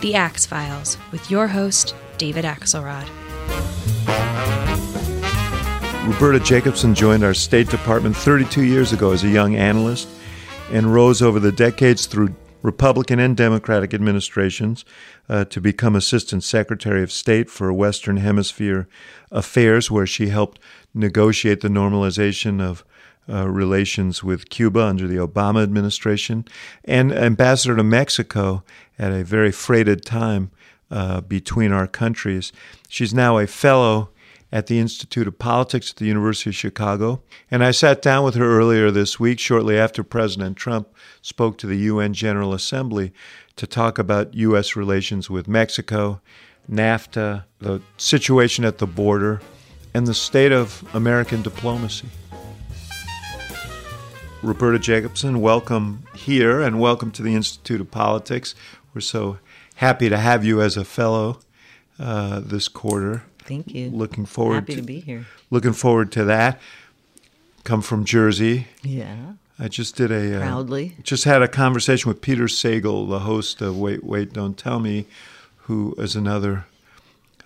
The Axe Files, with your host, David Axelrod. Roberta Jacobson joined our State Department 32 years ago as a young analyst and rose over the decades through Republican and Democratic administrations uh, to become Assistant Secretary of State for Western Hemisphere Affairs, where she helped negotiate the normalization of uh, relations with Cuba under the Obama administration, and ambassador to Mexico at a very freighted time uh, between our countries. She's now a fellow at the Institute of Politics at the University of Chicago. And I sat down with her earlier this week, shortly after President Trump spoke to the UN General Assembly, to talk about U.S. relations with Mexico, NAFTA, the situation at the border, and the state of American diplomacy. Roberta Jacobson, welcome here and welcome to the Institute of Politics. We're so happy to have you as a fellow uh, this quarter. Thank you. Looking forward Happy to, be here. Looking forward to that. Come from Jersey. Yeah. I just did a uh, Proudly. just had a conversation with Peter Sagal, the host of Wait Wait Don't Tell Me, who is another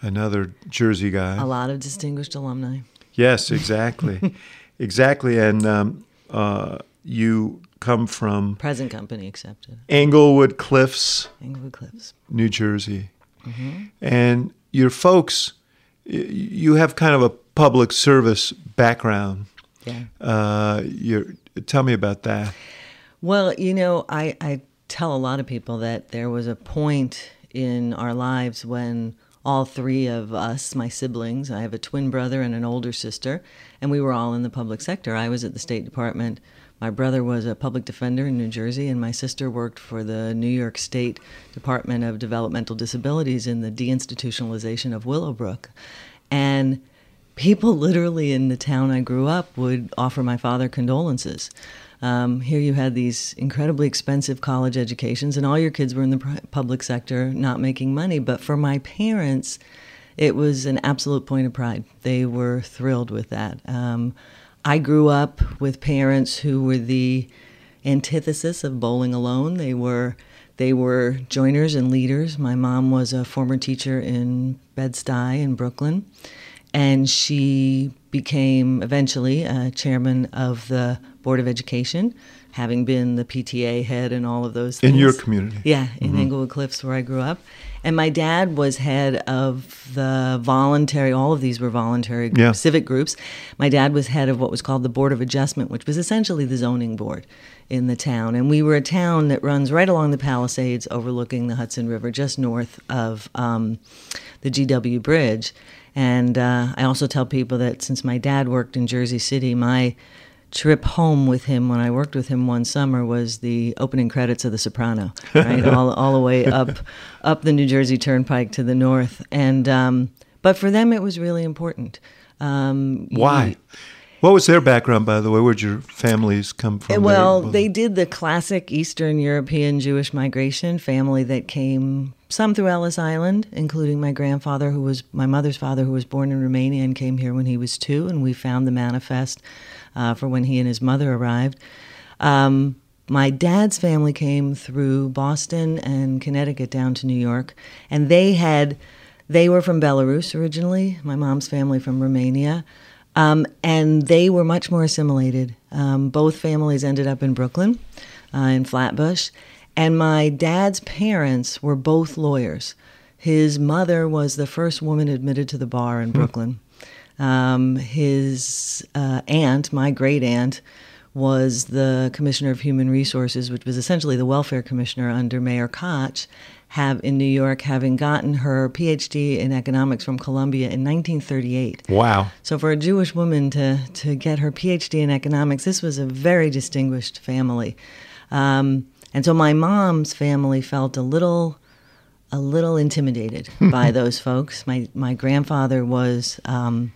another Jersey guy. A lot of distinguished alumni. Yes, exactly, exactly. And um, uh, you come from Present company accepted. Englewood Cliffs, Englewood Cliffs. New Jersey, and your folks, you have kind of a public service background. Yeah. Uh, you're, tell me about that. Well, you know, I, I tell a lot of people that there was a point in our lives when all three of us, my siblings, I have a twin brother and an older sister, and we were all in the public sector. I was at the State Department. My brother was a public defender in New Jersey, and my sister worked for the New York State Department of Developmental Disabilities in the deinstitutionalization of Willowbrook. And people literally in the town I grew up would offer my father condolences. Um, here you had these incredibly expensive college educations, and all your kids were in the public sector, not making money. But for my parents, it was an absolute point of pride. They were thrilled with that. Um, I grew up with parents who were the antithesis of bowling alone. They were they were joiners and leaders. My mom was a former teacher in Bed-Stuy in Brooklyn, and she became eventually a chairman of the Board of Education, having been the PTA head and all of those things. In your community. Yeah, in Englewood Cliffs, where I grew up. And my dad was head of the voluntary, all of these were voluntary Yeah. civic groups. My dad was head of what was called the Board of Adjustment, which was essentially the zoning board in the town. And we were a town that runs right along the Palisades overlooking the Hudson River, just north of um, the GW Bridge. And uh, I also tell people that since my dad worked in Jersey City, my trip home with him when I worked with him one summer was the opening credits of The Soprano, right, all all the way up up the New Jersey Turnpike to the north. And um, but for them, it was really important. Um, Why? What was their background, by the way? Where'd your families come from? well, They- they did the classic Eastern European Jewish migration family that came some through Ellis Island, including my grandfather, who was my mother's father, who was born in Romania and came here when he was two, and we found the manifest uh, for when he and his mother arrived. Um, my dad's family came through Boston and Connecticut down to New York, and they had they were from Belarus originally. My mom's family from Romania. Um, and they were much more assimilated. Um, both families ended up in Brooklyn, uh, in Flatbush. And my dad's parents were both lawyers. His mother was the first woman admitted to the bar in Brooklyn. Um, his uh, aunt, my great aunt, was the commissioner of human resources, which was essentially the welfare commissioner under Mayor Koch. have in New York, having gotten her PhD in economics from Columbia in 1938. Wow. So for a Jewish woman to to get her PhD in economics, this was a very distinguished family. Um, and so my mom's family felt a little a little intimidated by those folks. My my grandfather was um,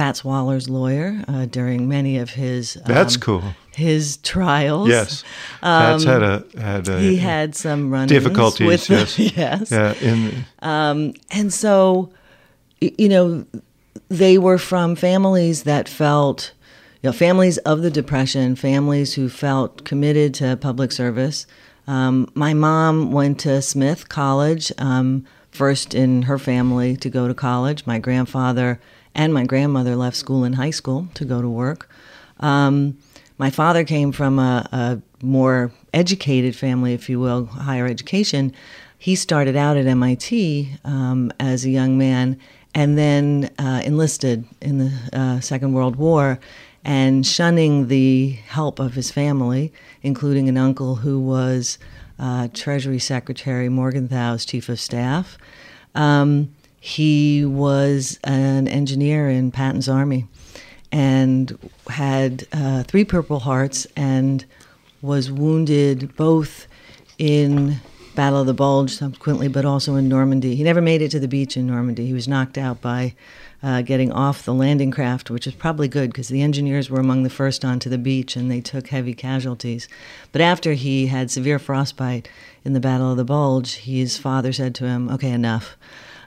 Fats Waller's lawyer uh, during many of his That's um, cool. his trials. Yes. That's had a had a Um, He had some run difficulties. with yes. the, yes. Yeah. In Um, and so, you know, they were from families that felt, you know, families of the Depression, families who felt committed to public service. Um, my mom went to Smith College, um, first in her family to go to college. My grandfather and my grandmother left school in high school to go to work. Um, my father came from a, a more educated family, if you will, higher education. He started out at MIT um, as a young man and then uh, enlisted in the uh, Second World War and shunning the help of his family, including an uncle who was uh, Treasury Secretary Morgenthau's chief of staff. Um, he was an engineer in Patton's Army and had uh, three Purple Hearts and was wounded both in Battle of the Bulge subsequently, but also in Normandy. He never made it to the beach in Normandy. He was knocked out by uh, getting off the landing craft, which is probably good because the engineers were among the first onto the beach and they took heavy casualties. But after he had severe frostbite in the Battle of the Bulge, his father said to him, Okay, enough.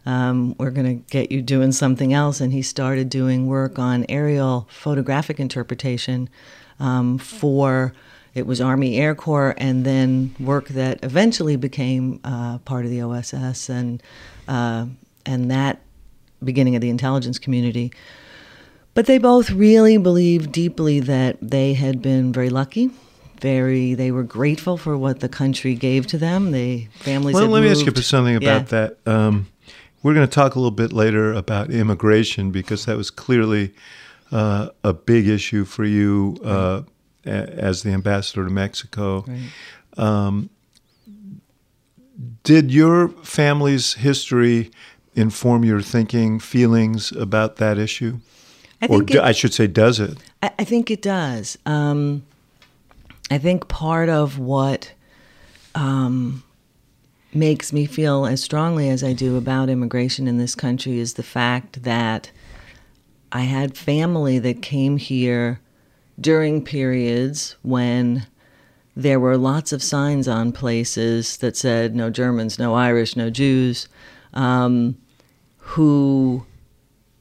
Um, we're going to get you doing something else. And he started doing work on aerial photographic interpretation um, for it was Army Air Corps, and then work that eventually became uh, part of the OSS, and uh, and that beginning of the intelligence community. But they both really believed deeply that they had been very lucky. Very, they were grateful for what the country gave to them. They families. well, let me ask you moved- something about Yeah. that. Um, we're going to talk a little bit later about immigration because that was clearly uh, a big issue for you uh, a- as the ambassador to Mexico. Um, did your family's history inform your thinking, feelings about that issue? I or think do, it- I should say, does it? I, I think it does. Um, I think part of what um, makes me feel as strongly as I do about immigration in this country is the fact that I had family that came here during periods when there were lots of signs on places that said no Germans, no Irish, no Jews, um, who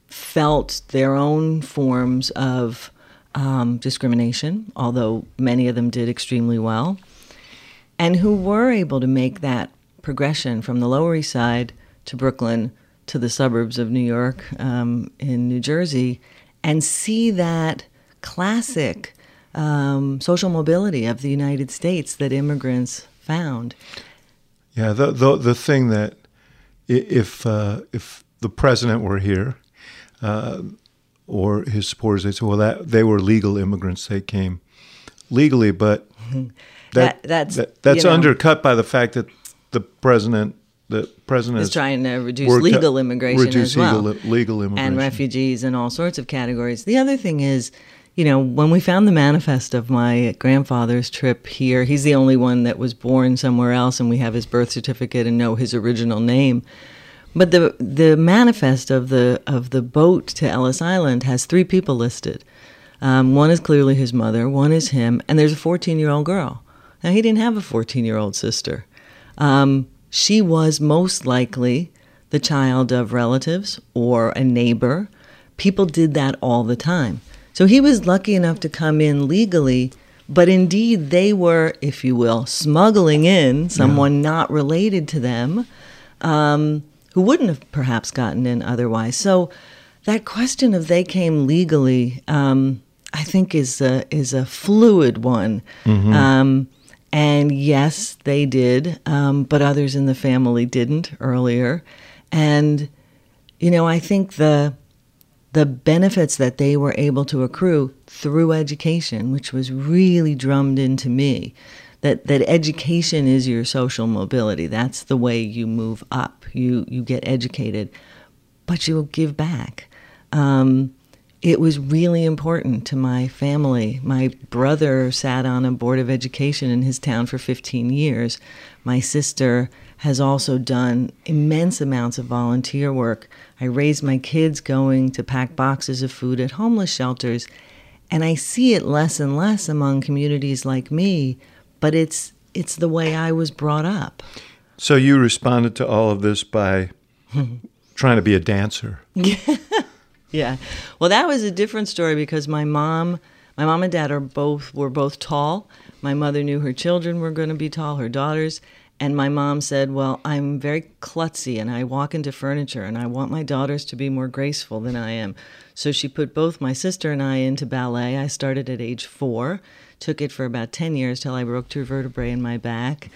felt their own forms of um, discrimination, although many of them did extremely well, and who were able to make that progression from the Lower East Side to Brooklyn to the suburbs of New York um, in New Jersey and see that classic um, social mobility of the United States that immigrants found. Yeah, the the, the thing that if uh, if the president were here, uh, or his supporters, they say, well, that they were legal immigrants. They came legally, but that, That- that's, that- that's you know- undercut by the fact that the president the president is trying to reduce legal immigration reduce as well, legal, legal immigration and refugees and all sorts of categories. The other thing is, you know, when we found the manifest of my grandfather's trip here, he's the only one that was born somewhere else, and we have his birth certificate and know his original name. But the the manifest of the of the boat to Ellis Island has three people listed. Um, one is clearly his mother, one is him, and there's a 14 year old girl. Now he didn't have a 14 year old sister. Um, she was most likely the child of relatives or a neighbor. People did that all the time. So he was lucky enough to come in legally, but indeed they were, if you will, smuggling in someone not related to them um, who wouldn't have perhaps gotten in otherwise. So that question of they came legally, um, I think, is a, is a fluid one. Um, and yes, they did, um, but others in the family didn't earlier. And you know, I think the the benefits that they were able to accrue through education, which was really drummed into me, that that education is your social mobility. That's the way you move up. You you get educated, but you will give back. Um, it was really important to my family. My brother sat on a board of education in his town for 15 years. My sister has also done immense amounts of volunteer work. I raised my kids going to pack boxes of food at homeless shelters, and I see it less and less among communities like me but it's it's the way I was brought up. So you responded to all of this by trying to be a dancer. yeah. Well, that was a different story because my mom, my mom and dad are both were both tall. My mother knew her children were going to be tall, her daughters, and my mom said, "Well, I'm very klutzy and I walk into furniture and I want my daughters to be more graceful than I am." So she put both my sister and I into ballet. I started at age 4 took it for about 10 years till I broke two vertebrae in my back.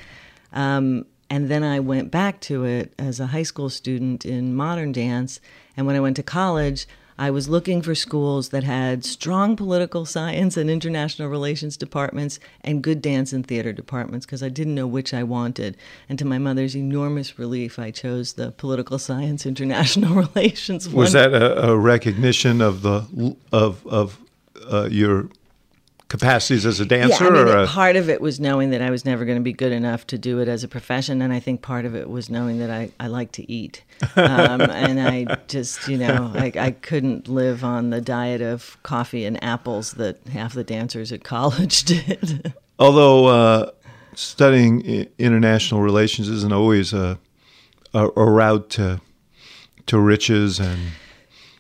Um, and then I went back to it as a high school student in modern dance. And when I went to college, I was looking for schools that had strong political science and international relations departments and good dance and theater departments because I didn't know which I wanted. And to my mother's enormous relief, I chose the political science international relations. Was one. that a, a, recognition of the of of uh, your capacities as a dancer? Yeah, I mean, a... part of it was knowing that I was never going to be good enough to do it as a profession, and I think part of it was knowing that I, I like to eat, um, and I just you know I, I couldn't live on the diet of coffee and apples that half the dancers at college did. Although uh, studying international relations isn't always a, a, a route to to riches and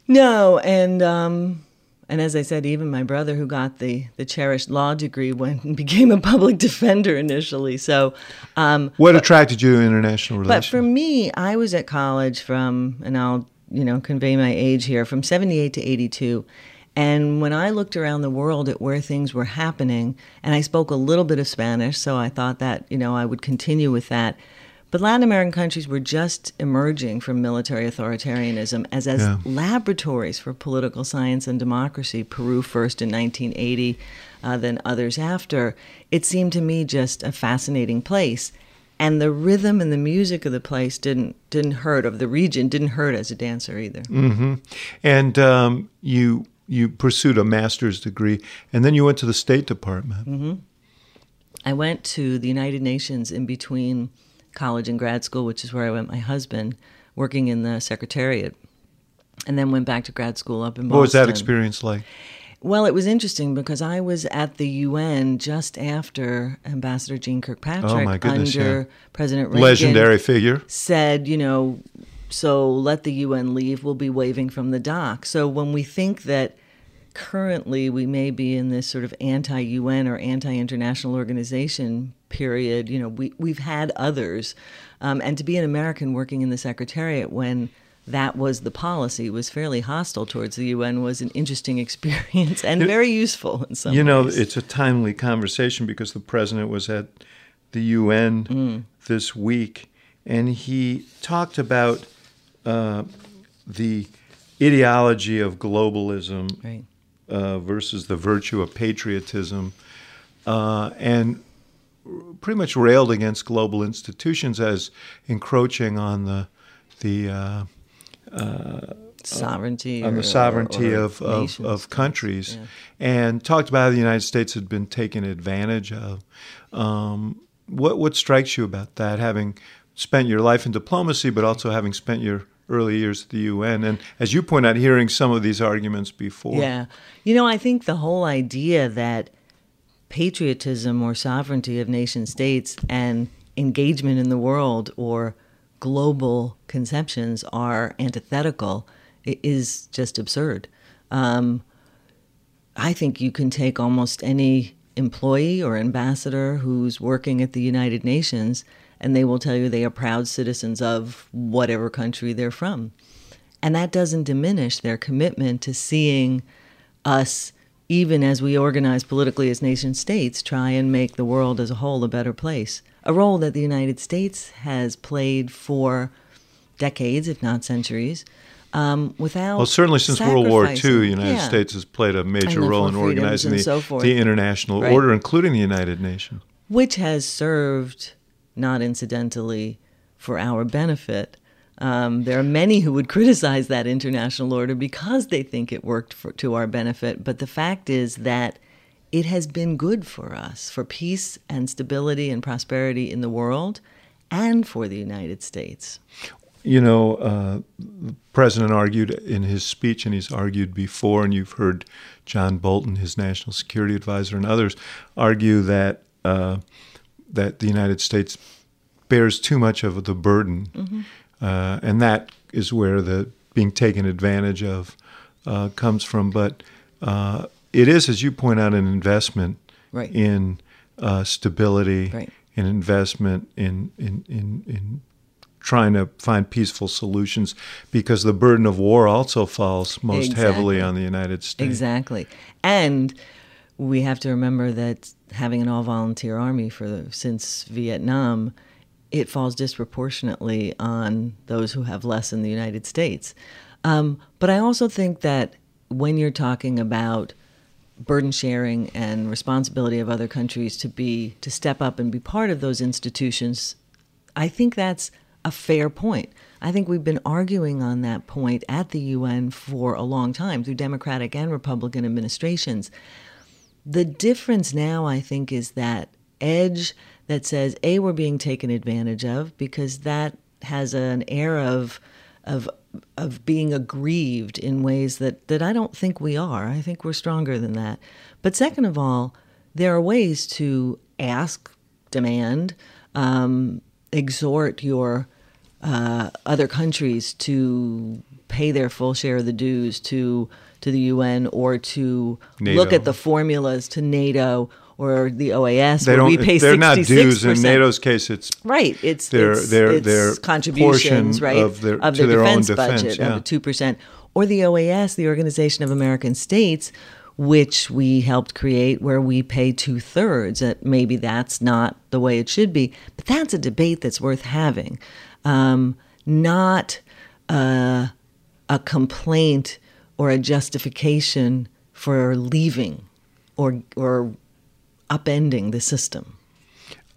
no, and um, and as I said, even my brother, who got the, the cherished law degree, went and became a public defender initially. So, um, what but, attracted you to international relations? But for me, I was at college from, and I'll you know convey my age here, from '78 to '82. And when I looked around the world at where things were happening, and I spoke a little bit of Spanish, so I thought that you know I would continue with that. But Latin American countries were just emerging from military authoritarianism as, as yeah. laboratories for political science and democracy. Peru first in 1980, uh, then others after. It seemed to me just a fascinating place. And the rhythm and the music of the place didn't didn't hurt of the region didn't hurt as a dancer either. Mm-hmm. And um, you you pursued a master's degree, and then you went to the State Department. Mm-hmm. I went to the United Nations in between college and grad school, which is where I met my husband, working in the secretariat, and then went back to grad school up in Boston. What was that experience like? Well, it was interesting because I was at the UN just after Ambassador Jeane Kirkpatrick oh goodness, under yeah. President Reagan legendary figure said, you know, so let the UN leave, we'll be waving from the dock. So when we think that currently we may be in this sort of anti-UN or anti-international organization period. You know, we we've had others, um, and to be an American working in the Secretariat when that was the policy was fairly hostile towards the UN was an interesting experience and very useful in some you know ways. it's a timely conversation because the president was at the UN mm. this week and he talked about uh, the ideology of globalism right. Uh, versus the virtue of patriotism uh, and pretty much railed against global institutions as encroaching on the the uh, uh, sovereignty on the sovereignty or, or of, of, of, countries, yeah. and talked about how the United States had been taken advantage of. Um, what what strikes you about that, having spent your life in diplomacy, but also having spent your early years at the UN, and as you point out, hearing some of these arguments before. Yeah, you know, I think the whole idea that patriotism or sovereignty of nation states and engagement in the world or global conceptions are antithetical is just absurd. Um, I think you can take almost any employee or ambassador who's working at the United Nations and they will tell you they are proud citizens of whatever country they're from. And that doesn't diminish their commitment to seeing us even as we organize politically as nation states, try and make the world as a whole a better place. A role that the United States has played for decades, if not centuries. Um, without well, certainly since World War II, the United yeah. States has played a major role in organizing the, so the international right. order, including the United Nations. which has served, not incidentally, for our benefit. Um, there are many who would criticize that international order because they think it worked for, to our benefit. But the fact is that it has been good for us, for peace and stability and prosperity in the world, and for the United States. You know, uh, the president argued in his speech, and he's argued before, and you've heard John Bolton, his national security advisor, and others argue that uh, that the United States bears too much of the burden, mm-hmm. uh, and that is where the being taken advantage of uh, comes from. But uh, it is, as you point out, an investment right. in uh, stability, right. an investment in, in, in, in trying to find peaceful solutions because the burden of war also falls most exactly. heavily on the United States. Exactly. And we have to remember that having an all volunteer army for the, since Vietnam, it falls disproportionately on those who have less in the United States. Um, but I also think that when you're talking about burden sharing and responsibility of other countries to be to step up and be part of those institutions i think that's a fair point i think we've been arguing on that point at the un for a long time through democratic and republican administrations the difference now i think is that edge that says a we're being taken advantage of because that has an air of of of being aggrieved in ways that, that I don't think we are. I think we're stronger than that. But second of all, there are ways to ask, demand, um, exhort your uh, other countries to pay their full share of the dues to to the UN or to NATO. look at the formulas to NATO or the OAS they where don't, we pay they're not dues. In NATO's case, it's Right. It's their it's, their it's their contributions, right, of their, of their, their defense, defense. budget yeah. of the two percent, or the OAS, the Organization of American States, which we helped create, where we pay two thirds. That maybe that's not the way it should be, but that's a debate that's worth having, um, not uh, a complaint or a justification for leaving or or upending the system.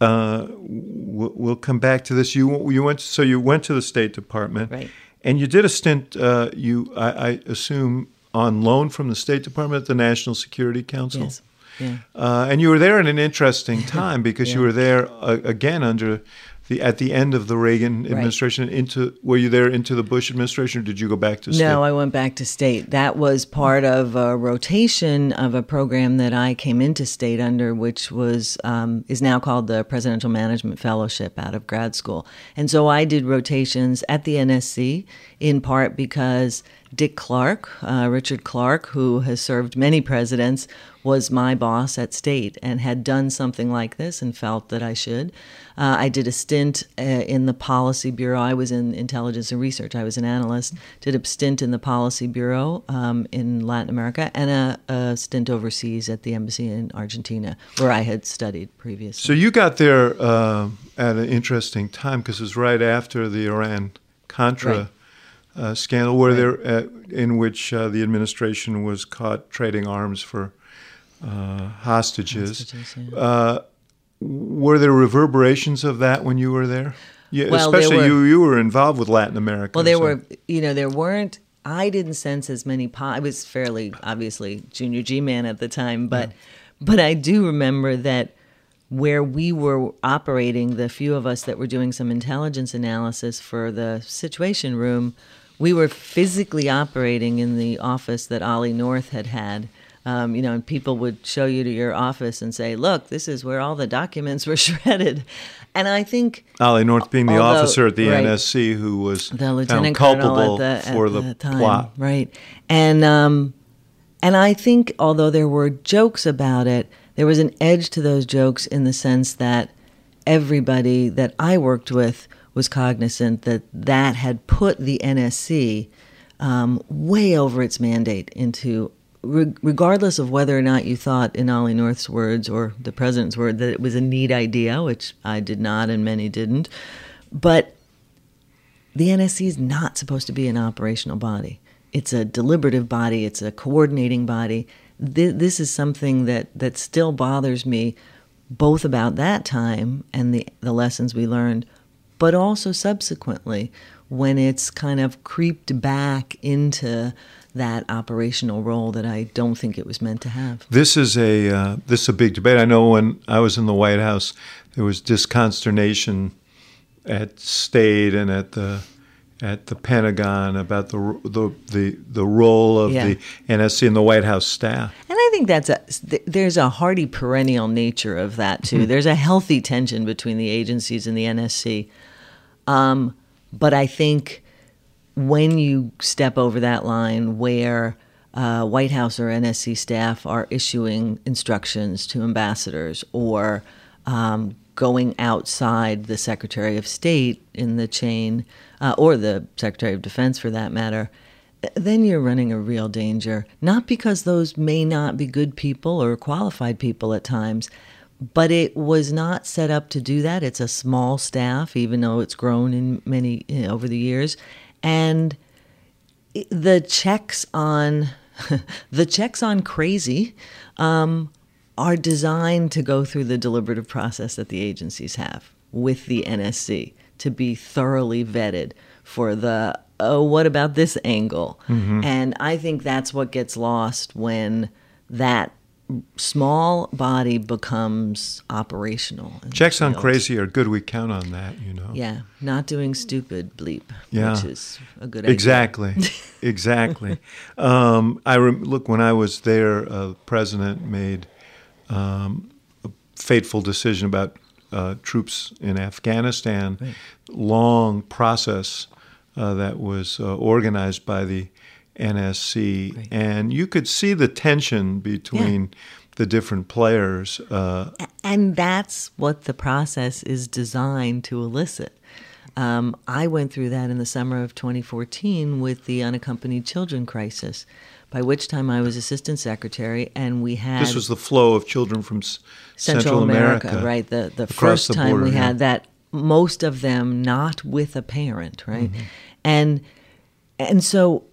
Uh, we'll, we'll come back to this. You you went so you went to the State Department, Right. And you did a stint. Uh, you I, I assume on loan from the State Department at the National Security Council. Yes. Yeah. Uh, and you were there in an interesting time because you were there uh, again under the at the end of the Reagan administration. Into were you there into the Bush administration, or did you go back to? State? No, I went back to state. That was part of a rotation of a program that I came into state under, which was um, is now called the Presidential Management Fellowship out of grad school. And so I did rotations at the NSC in part because Dick Clarke, uh, Richard Clarke, who has served many presidents, was my boss at state and had done something like this and felt that I should. Uh, I did a stint uh, in the Policy Bureau. I was in intelligence and research. I was an analyst. Did a stint in the Policy Bureau um, in Latin America and a, a stint overseas at the embassy in Argentina, where I had studied previously. So you got there uh, at an interesting time because it was right after the Iran Contra Right. Uh, scandal, where there uh, in which uh, the administration was caught trading arms for uh, hostages. Hostages, yeah. uh, were there reverberations of that when you were there? Yeah, Well, especially were- you. You were involved with Latin America. Well, there so- were, you know, there weren't. I didn't sense as many. Po- I was fairly obviously junior G man at the time, but but I do remember that where we were operating, the few of us that were doing some intelligence analysis for the Situation Room, we were physically operating in the office that Ollie North had had. Um, you know, and people would show you to your office and say, "Look, this is where all the documents were shredded." And I think Ollie North being the Although- officer at the right. NSC who was the found lieutenant culpable at the, for the, the time, plot. right? And um, and I think although there were jokes about it, there was an edge to those jokes in the sense that everybody that I worked with was cognizant that that had put the NSC um, way over its mandate into. re- Regardless of whether or not you thought, in Ollie North's words or the president's word, that it was a neat idea, which I did not and many didn't, but the NSC is not supposed to be an operational body. It's a deliberative body. It's a coordinating body. Th- This is something that, that still bothers me both about that time and the, the lessons we learned, but also subsequently when it's kind of creeped back into that operational role that I don't think it was meant to have. This is a uh, this is a big debate. I know when I was in the White House, there was disconsternation at State and at the at the Pentagon about the the the, the role of yeah. the NSC and the White House staff. And I think that's a there's a hardy perennial nature of that too. Mm-hmm. There's a healthy tension between the agencies and the NSC. Um, but I think when you step over that line where uh, White House or NSC staff are issuing instructions to ambassadors or um, going outside the Secretary of State in the chain, uh, or the Secretary of Defense for that matter, then you're running a real danger. Not because those may not be good people or qualified people at times, but it was not set up to do that. It's a small staff, even though it's grown in many you know, over the years, and the checks on the checks on crazy um, are designed to go through the deliberative process that the agencies have with the NSC to be thoroughly vetted for the oh what about this angle mm-hmm. and i think that's what gets lost when that small body becomes operational. Checks on crazy are good. We count on that, you know. Yeah, not doing stupid bleep, yeah. which is a good exactly. exactly. Um, I rem- look when I was there, uh, president made um, a fateful decision about uh, troops in Afghanistan. Right. Long process uh, that was uh, organized by the NSC, right. and you could see the tension between. Yeah. The different players. Uh, and that's what the process is designed to elicit. Um, I went through that in the summer of 2014 with the unaccompanied children crisis, by which time I was assistant secretary, and we had this was the flow of children from S- Central, Central America, America, right? The the first the time border, we yeah. had that, most of them not with a parent, right? Mm-hmm. And and so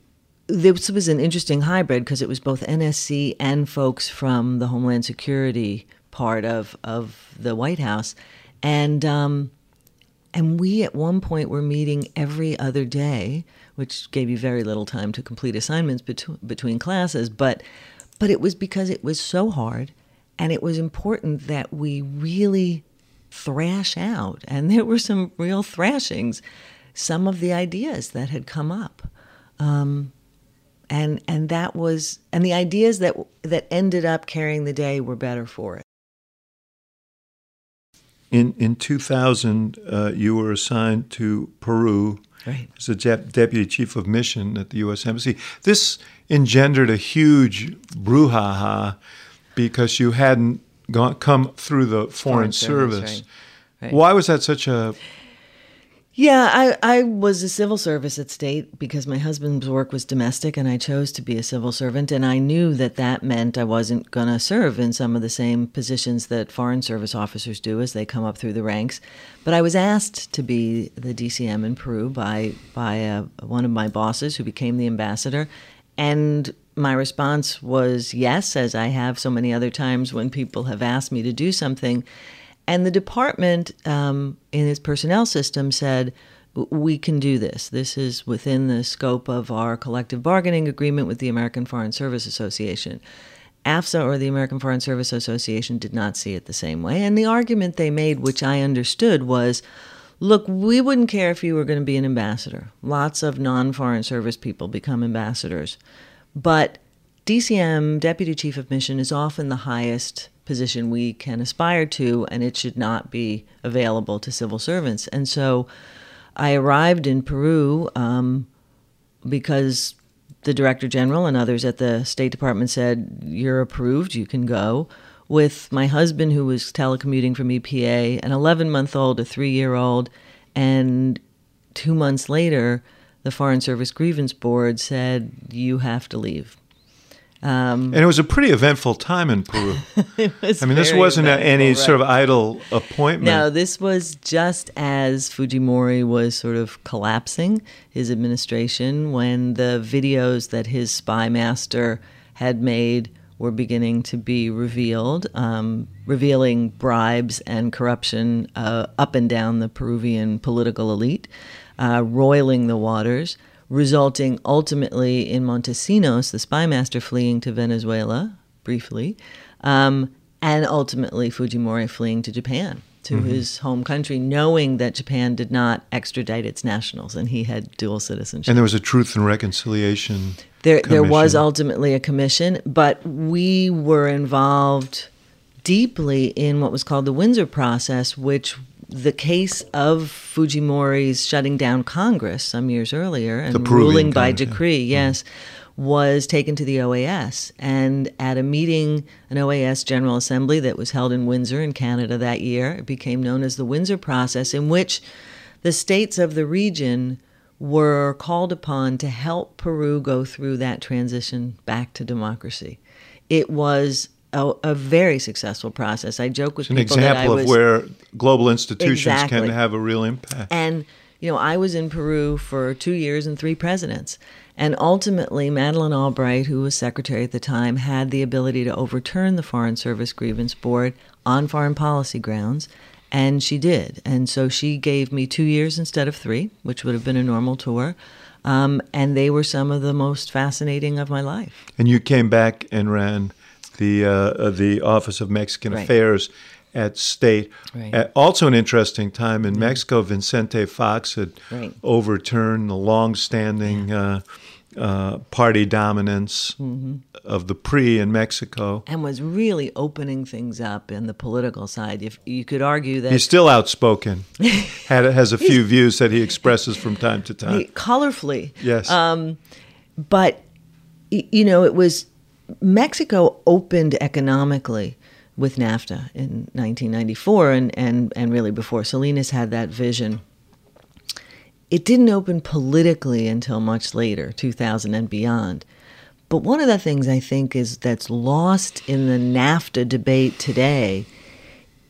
this was an interesting hybrid because it was both NSC and folks from the Homeland Security part of of the White House, and um, and we at one point were meeting every other day, which gave you very little time to complete assignments between between classes, but but it was because it was so hard, and it was important that we really thrash out, and there were some real thrashings, some of the ideas that had come up. Um, and and that was and the ideas that that ended up carrying the day were better for it. In in 2000, uh, you were assigned to Peru right. as a de- deputy chief of mission at the U.S. Embassy. This engendered a huge brouhaha because you hadn't gone, come through the foreign, foreign service. service. Right. Right. Why was that such a yeah, I, I was a civil service at state because my husband's work was domestic and I chose to be a civil servant. And I knew that that meant I wasn't going to serve in some of the same positions that foreign service officers do as they come up through the ranks. But I was asked to be the DCM in Peru by, by a, one of my bosses who became the ambassador. And my response was yes, as I have so many other times when people have asked me to do something. And the department, um, in its personnel system, said, we can do this. This is within the scope of our collective bargaining agreement with the American Foreign Service Association. AFSA or the American Foreign Service Association did not see it the same way. And the argument they made, which I understood, was look, we wouldn't care if you were going to be an ambassador. Lots of non foreign service people become ambassadors. But DCM, Deputy Chief of Mission, is often the highest position we can aspire to, and it should not be available to civil servants. And so I arrived in Peru um, because the Director General and others at the State Department said, You're approved, you can go. With my husband, who was telecommuting from EPA, an 11 month old, a three year old, and two months later, the Foreign Service Grievance Board said, You have to leave. Um, and it was a pretty eventful time in Peru. I mean, this wasn't any right. sort of idle appointment. No, this was just as Fujimori was sort of collapsing his administration when the videos that his spy master had made were beginning to be revealed, um, revealing bribes and corruption uh, up and down the Peruvian political elite, uh, roiling the waters, resulting ultimately in Montesinos, the spy master, fleeing to Venezuela briefly, um, and ultimately Fujimori fleeing to Japan to mm-hmm. his home country, knowing that Japan did not extradite its nationals and he had dual citizenship. And there was a Truth and Reconciliation. There, there was ultimately a commission, but we were involved deeply in what was called the Windsor process, which the case of Fujimori's shutting down Congress some years earlier and ruling by decree, yeah. yes. Mm-hmm was taken to the OAS. And at a meeting, an OAS General Assembly that was held in Windsor in Canada that year, it became known as the Windsor Process, in which the states of the region were called upon to help Peru go through that transition back to democracy. It was a, a very successful process. I joke with it's people an example was, of where global institutions exactly. can have a real impact. And you know, I was in Peru for two years and three presidents. And ultimately, Madeleine Albright, who was secretary at the time, had the ability to overturn the Foreign Service Grievance Board on foreign policy grounds. And she did. And so she gave me two years instead of three, which would have been a normal tour. Um, and they were some of the most fascinating of my life. And you came back and ran the uh, the Office of Mexican right. Affairs at State. Right. Uh, also, an interesting time in mm-hmm. Mexico, Vicente Fox had right. overturned the long-standing. Yeah. Uh, uh, party dominance mm-hmm. of the PRI in Mexico, and was really opening things up in the political side. If you could argue that he's still outspoken, had has a few views that he expresses from time to time, colorfully. Yes, um, but you know, it was Mexico opened economically with NAFTA in 1994, and and and really before Salinas had that vision it didn't open politically until much later, 2000 and beyond. But one of the things I think is that's lost in the NAFTA debate today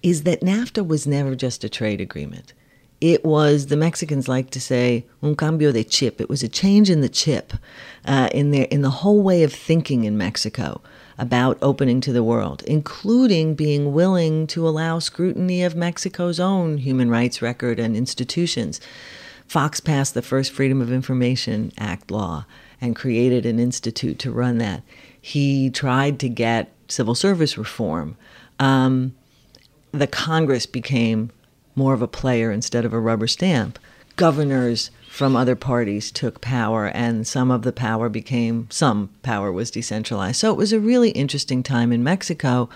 is that NAFTA was never just a trade agreement. It was the Mexicans like to say un cambio de chip. It was a change in the chip, uh, in their in the whole way of thinking in Mexico about opening to the world, including being willing to allow scrutiny of Mexico's own human rights record and institutions. Fox passed the first Freedom of Information Act law and created an institute to run that. He tried to get civil service reform. Um, the Congress became more of a player instead of a rubber stamp. Governors from other parties took power, and some of the power became, some power was decentralized. So it was a really interesting time in Mexico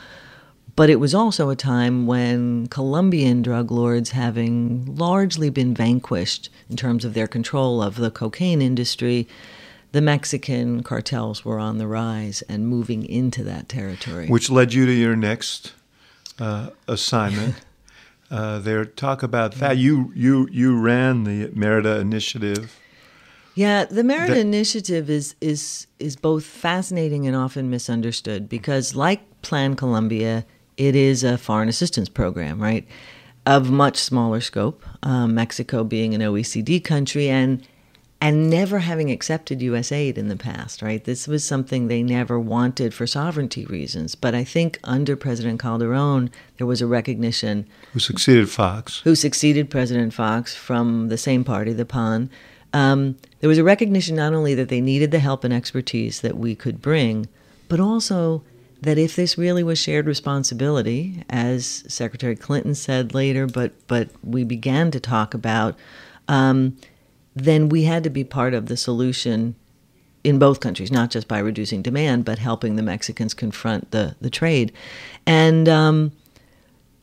but it was also a time when Colombian drug lords, having largely been vanquished in terms of their control of the cocaine industry, the Mexican cartels were on the rise and moving into that territory. Which led you to your next uh, assignment. uh, there, talk about that. You you you ran the Merida Initiative. Yeah, the Merida that, Initiative is is is both fascinating and often misunderstood because, like Plan Colombia, it is a foreign assistance program, right? Of much smaller scope, um, Mexico being an OECD country and and never having accepted U.S. aid in the past, right? This was something they never wanted for sovereignty reasons. But I think under President Calderon, there was a recognition. Who succeeded Fox? Who succeeded President Fox from the same party, the PAN. Um, there was a recognition not only that they needed the help and expertise that we could bring, but also that if this really was shared responsibility, as Secretary Clinton said later, but but we began to talk about, um, then we had to be part of the solution in both countries, not just by reducing demand, but helping the Mexicans confront the the trade. And um,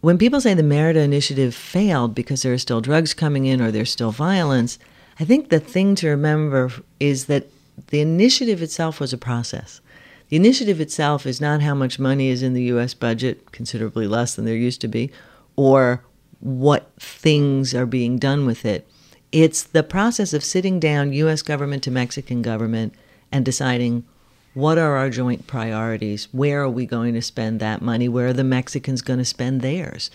when people say the Merida Initiative failed because there are still drugs coming in or there's still violence, I think the thing to remember is that the initiative itself was a process. The initiative itself is not how much money is in the U.S. budget, considerably less than there used to be, or what things are being done with it. It's the process of sitting down, U.S. government to Mexican government, and deciding what are our joint priorities? Where are we going to spend that money? Where are the Mexicans going to spend theirs?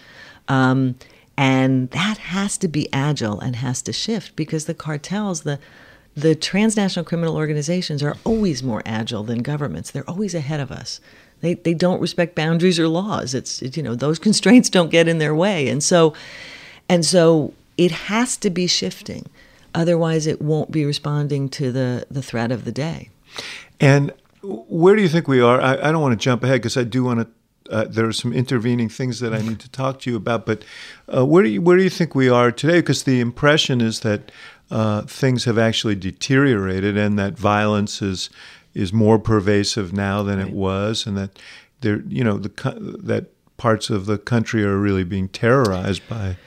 Um, and that has to be agile and has to shift because the cartels, the the transnational criminal organizations are always more agile than governments. They're always ahead of us. They they don't respect boundaries or laws. It's it, you know those constraints don't get in their way, and so and so it has to be shifting. Otherwise, it won't be responding to the the threat of the day. And where do you think we are? I, I don't want to jump ahead because I do want to. Uh, there are some intervening things that I need to talk to you about, but uh, where do you where do you think we are today? Because the impression is that uh, things have actually deteriorated and that violence is is more pervasive now than right. it was, and that there you know the that parts of the country are really being terrorized by.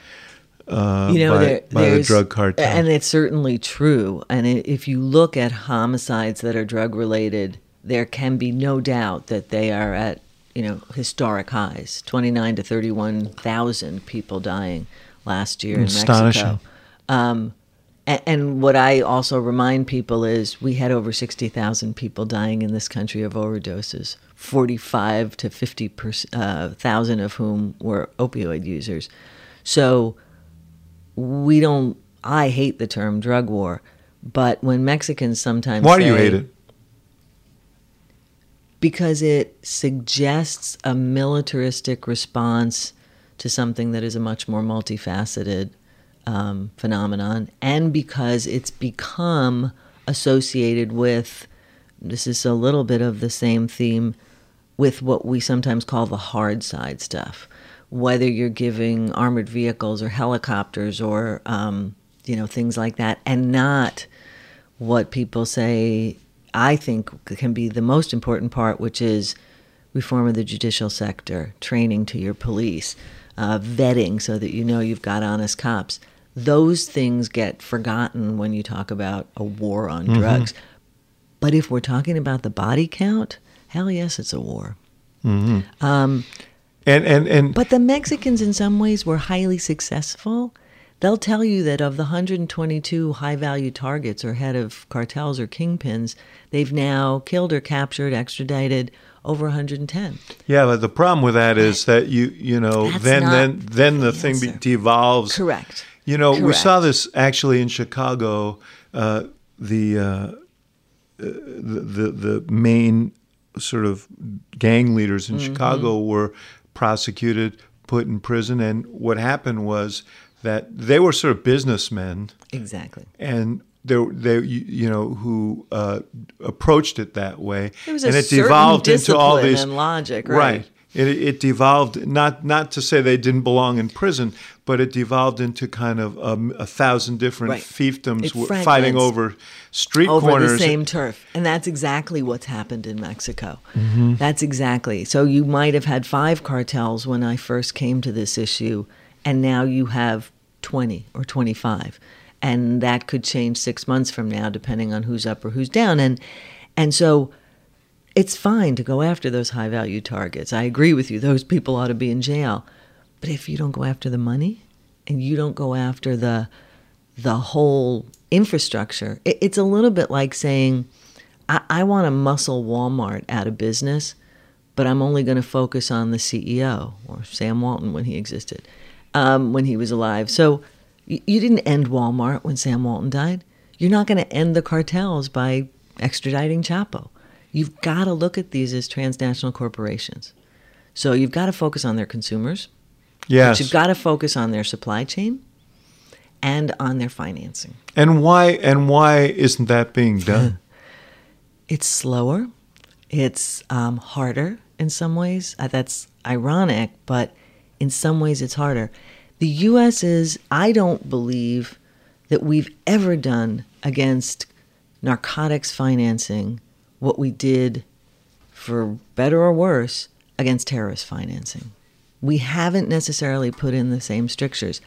Uh, you know, by, there, by the drug cartel, and it's certainly true. And if you look at homicides that are drug related, there can be no doubt that they are at you know historic highs 29 to 31,000 people dying last year in Mexico. Um, and, and, what I also remind people is we had over 60,000 people dying in this country of overdoses, 45 to 50,000 uh, of whom were opioid users. So we don't, I hate the term drug war, but when Mexicans sometimes Why say, do you hate it? Because it suggests a militaristic response to something that is a much more multifaceted um, phenomenon, and because it's become associated with this is a little bit of the same theme with what we sometimes call the hard side stuff. Whether you're giving armored vehicles or helicopters or um, you know things like that, and not what people say I think can be the most important part, which is reform of the judicial sector, training to your police, uh, vetting so that you know you've got honest cops those things get forgotten when you talk about a war on mm-hmm. drugs. But if we're talking about the body count, hell yes, it's a war. Mm-hmm. Um, and, and, and but the Mexicans, in some ways, were highly successful. They'll tell you that of the 122 high value targets or head of cartels or kingpins, they've now killed or captured, extradited over 110. Yeah, but the problem with that is that you you know That's then then then the, the thing devolves. Correct. You know, Correct. we saw this actually in Chicago. Uh, the, uh, uh, the, the the main sort of gang leaders in mm-hmm. Chicago were prosecuted, put in prison, and what happened was that they were sort of businessmen. Exactly. And they, they you know, who uh, approached it that way, and it devolved into all these logic, right? right. It, it devolved not not to say they didn't belong in prison, but it devolved into kind of um, a thousand different right. fiefdoms w- fighting over street over corners. the same turf, and that's exactly what's happened in Mexico. Mm-hmm. That's exactly. So you might have had five cartels when I first came to this issue, and now you have twenty or twenty-five, and that could change six months from now, depending on who's up or who's down, and and so it's fine to go after those high value targets. I agree with you. Those people ought to be in jail. But if you don't go after the money and you don't go after the the whole infrastructure, it, it's a little bit like saying, I, I want to muscle Walmart out of business, but I'm only going to focus on the CEO or Sam Walton when he existed, um, when he was alive. So you, you didn't end Walmart when Sam Walton died. You're not going to end the cartels by extraditing Chapo. You've got to look at these as transnational corporations. So you've got to focus on their consumers. Yes. you've got to focus on their supply chain and on their financing. And why and why isn't that being done? it's slower. It's um, harder in some ways. Uh, that's ironic, but in some ways it's harder. The U.S. is, I don't believe that we've ever done against narcotics financing what we did, for better or worse, against terrorist financing. We haven't necessarily put in the same strictures.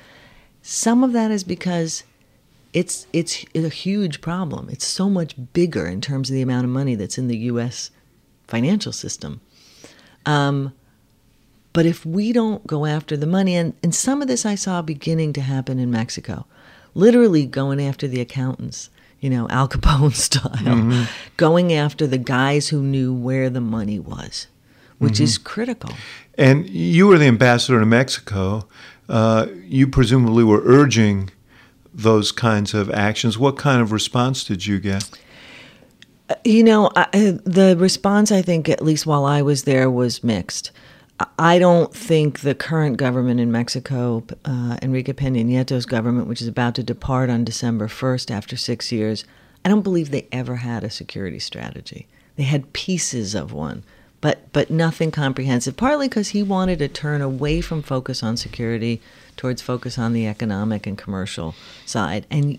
Some of that is because it's it's a huge problem. It's so much bigger in terms of the amount of money that's in the U.S. financial system. Um, but if we don't go after the money, and, and some of this I saw beginning to happen in Mexico, literally going after the accountants you know, Al Capone style, mm-hmm. going after the guys who knew where the money was, which mm-hmm. is critical. And you were the ambassador to Mexico. Uh, you presumably were urging those kinds of actions. What kind of response did you get? You know, I, the response, I think, at least while I was there, was mixed. I don't think the current government in Mexico, uh, Enrique Peña Nieto's government, which is about to depart on December 1st after six years, I don't believe they ever had a security strategy. They had pieces of one, but but nothing comprehensive. Partly because he wanted to turn away from focus on security towards focus on the economic and commercial side. And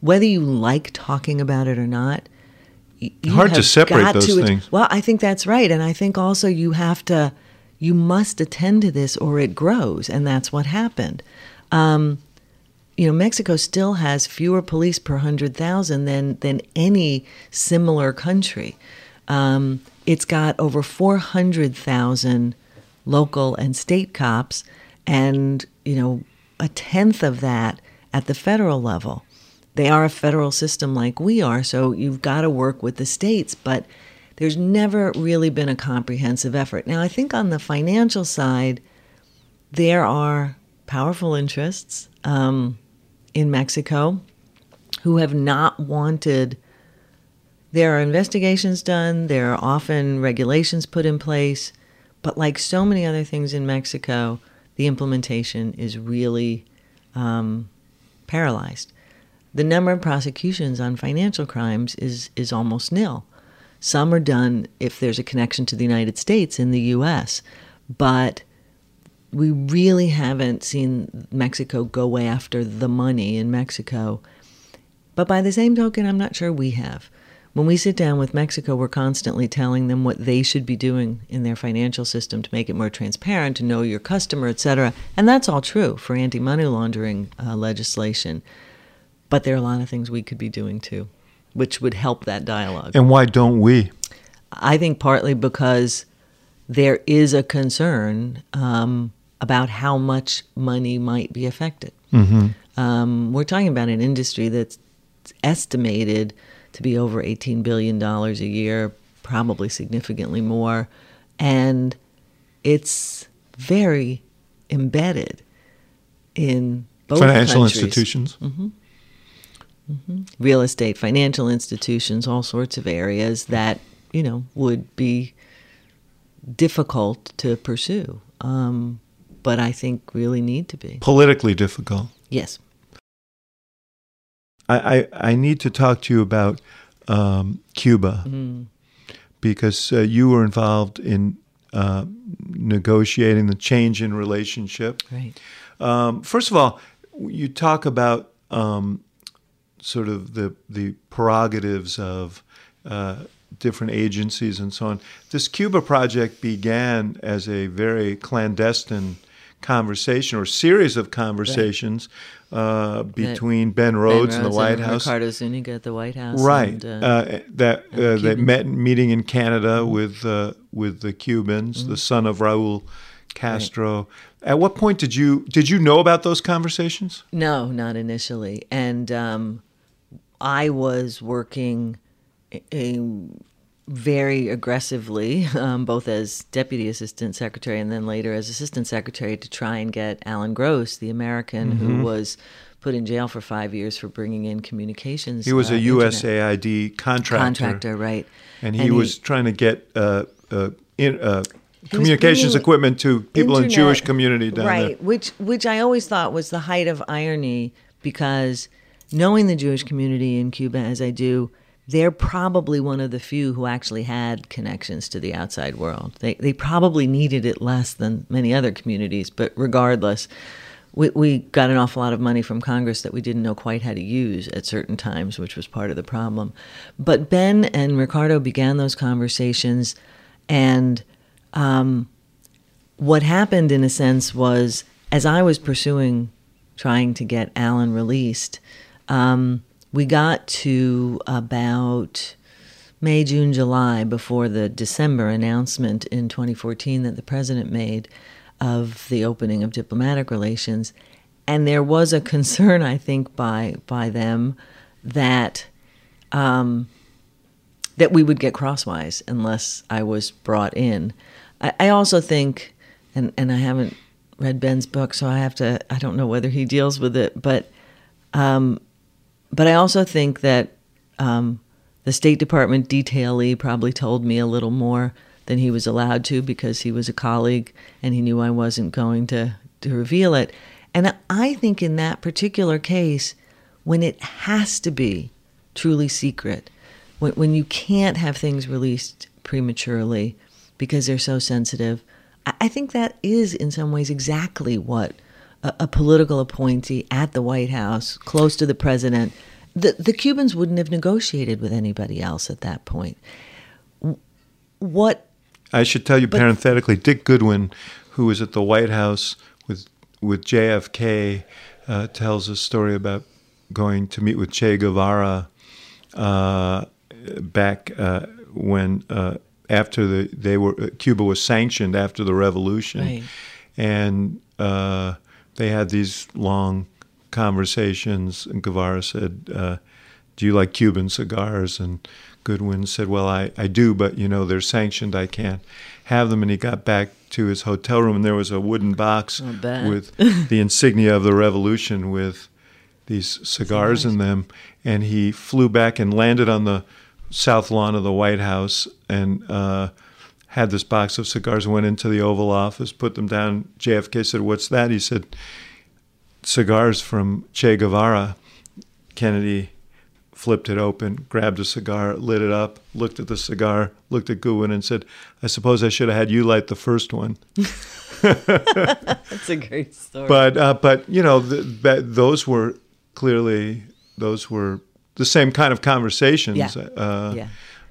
whether you like talking about it or not, you hard to separate those to, things. Well, I think that's right, and I think also you have to, you must attend to this or it grows, and that's what happened. Um, you know, Mexico still has fewer police per hundred thousand than than any similar country. Um, it's got over four hundred thousand local and state cops, and you know, a tenth of that at the federal level. They are a federal system like we are, so you've got to work with the states, but there's never really been a comprehensive effort. Now, I think on the financial side, there are powerful interests. Um, in Mexico who have not wanted. There are investigations done, there are often regulations put in place, but like so many other things in Mexico, the implementation is really um, paralyzed. The number of prosecutions on financial crimes is, is almost nil. Some are done if there's a connection to the United States in the US, but we really haven't seen Mexico go after the money in Mexico. But by the same token, I'm not sure we have. When we sit down with Mexico, we're constantly telling them what they should be doing in their financial system to make it more transparent, to know your customer, etc. And that's all true for anti-money laundering uh, legislation. But there are a lot of things we could be doing too, which would help that dialogue. And why don't we? I think partly because there is a concern um, about how much money might be affected. Mm-hmm. Um, we're talking about an industry that's estimated to be over $18 billion a year, probably significantly more. And it's very embedded in both financial countries. institutions. Mm-hmm. Mm-hmm. Real estate, financial institutions, all sorts of areas that, you know, would be difficult to pursue. Um, but I think really need to be. Politically difficult. Yes. I, I, I need to talk to you about um, Cuba Mm. because uh, you were involved in uh, negotiating the change in relationship. Right. Um, first of all, you talk about um, sort of the the prerogatives of uh, different agencies and so on. This Cuba project began as a very clandestine conversation or series of conversations uh, between Ben Rhodes, ben and the White House. Ricardo Zuniga at the White House. Right. and, uh, uh, that and uh, they met meeting in Canada with uh, with the Cubans, Mm-hmm. the son of Raúl Castro. At what point did you did you know about those conversations? No, not initially. And um, I was working a, a very aggressively, um, both as deputy assistant secretary and then later as assistant secretary, to try and get Alan Gross, the American Mm-hmm. who was put in jail for five years for bringing in communications. He was uh, a internet USAID contractor, contractor, right? and he was trying to get uh, uh, in, uh, communications equipment to people in Jewish community down right, there. which which I always thought was the height of irony because knowing the Jewish community in Cuba as I do, they're probably one of the few who actually had connections to the outside world. They they probably needed it less than many other communities, but regardless. We, we got an awful lot of money from Congress that we didn't know quite how to use at certain times, which was part of the problem. But Ben and Ricardo began those conversations, and um, what happened in a sense was as I was pursuing trying to get Alan released, um, we got to about May, June, July before the December announcement in 2014 that the president made of the opening of diplomatic relations. And there was a concern, I think, by by them that um, that we would get crosswise unless I was brought in. I, I also think, and, and I haven't read Ben's book, so I have to, I don't know whether he deals with it, but, um, but I also think that um, the State Department detailee probably told me a little more than he was allowed to because he was a colleague and he knew I wasn't going to, to reveal it. And I think in that particular case, when it has to be truly secret, when, when you can't have things released prematurely because they're so sensitive, I, I think that is in some ways exactly what a, a political appointee at the White House, close to the president, the, the Cubans wouldn't have negotiated with anybody else at that point. What I should tell you but, parenthetically, Dick Goodwin, who was at the White House with with JFK, uh, tells a story about going to meet with Che Guevara uh, back uh, when uh, after the they were Cuba was sanctioned after the revolution, right. and uh, they had these long conversations. And Guevara said, uh, "Do you like Cuban cigars?" And Goodwin said, Well, I, I do, but you know, they're sanctioned. I can't have them. And he got back to his hotel room, and there was a wooden box with the insignia of the revolution with these cigars in them. And he flew back and landed on the south lawn of the White House and uh, had this box of cigars, went into the Oval Office, put them down. JFK said, What's that? He said, Cigars from Che Guevara. Kennedy flipped it open, grabbed a cigar, lit it up, looked at the cigar, looked at Goodwin, and said, I suppose I should have had you light the first one. That's a great story. But, uh, but you know, the, those were clearly, those were the same kind of conversations. Yeah. Uh, yeah.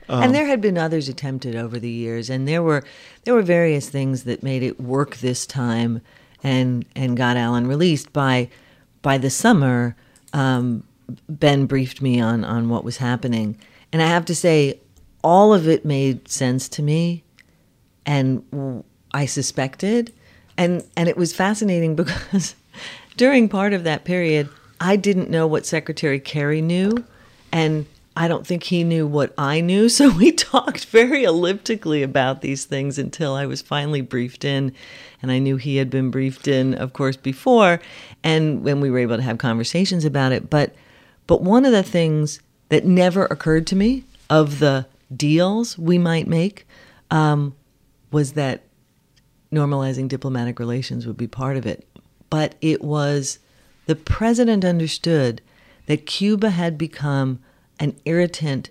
Um, and there had been others attempted over the years, and there were there were various things that made it work this time, and and got Alan released by by the summer. Um, Ben briefed me on on what was happening, and I have to say, all of it made sense to me, and I suspected, and and it was fascinating because during part of that period, I didn't know what Secretary Kerry knew, and I don't think he knew what I knew. So we talked very elliptically about these things until I was finally briefed in. And I knew he had been briefed in, of course, before. And when we were able to have conversations about it. But but one of the things that never occurred to me of the deals we might make um, was that normalizing diplomatic relations would be part of it. But it was the president understood that Cuba had become an irritant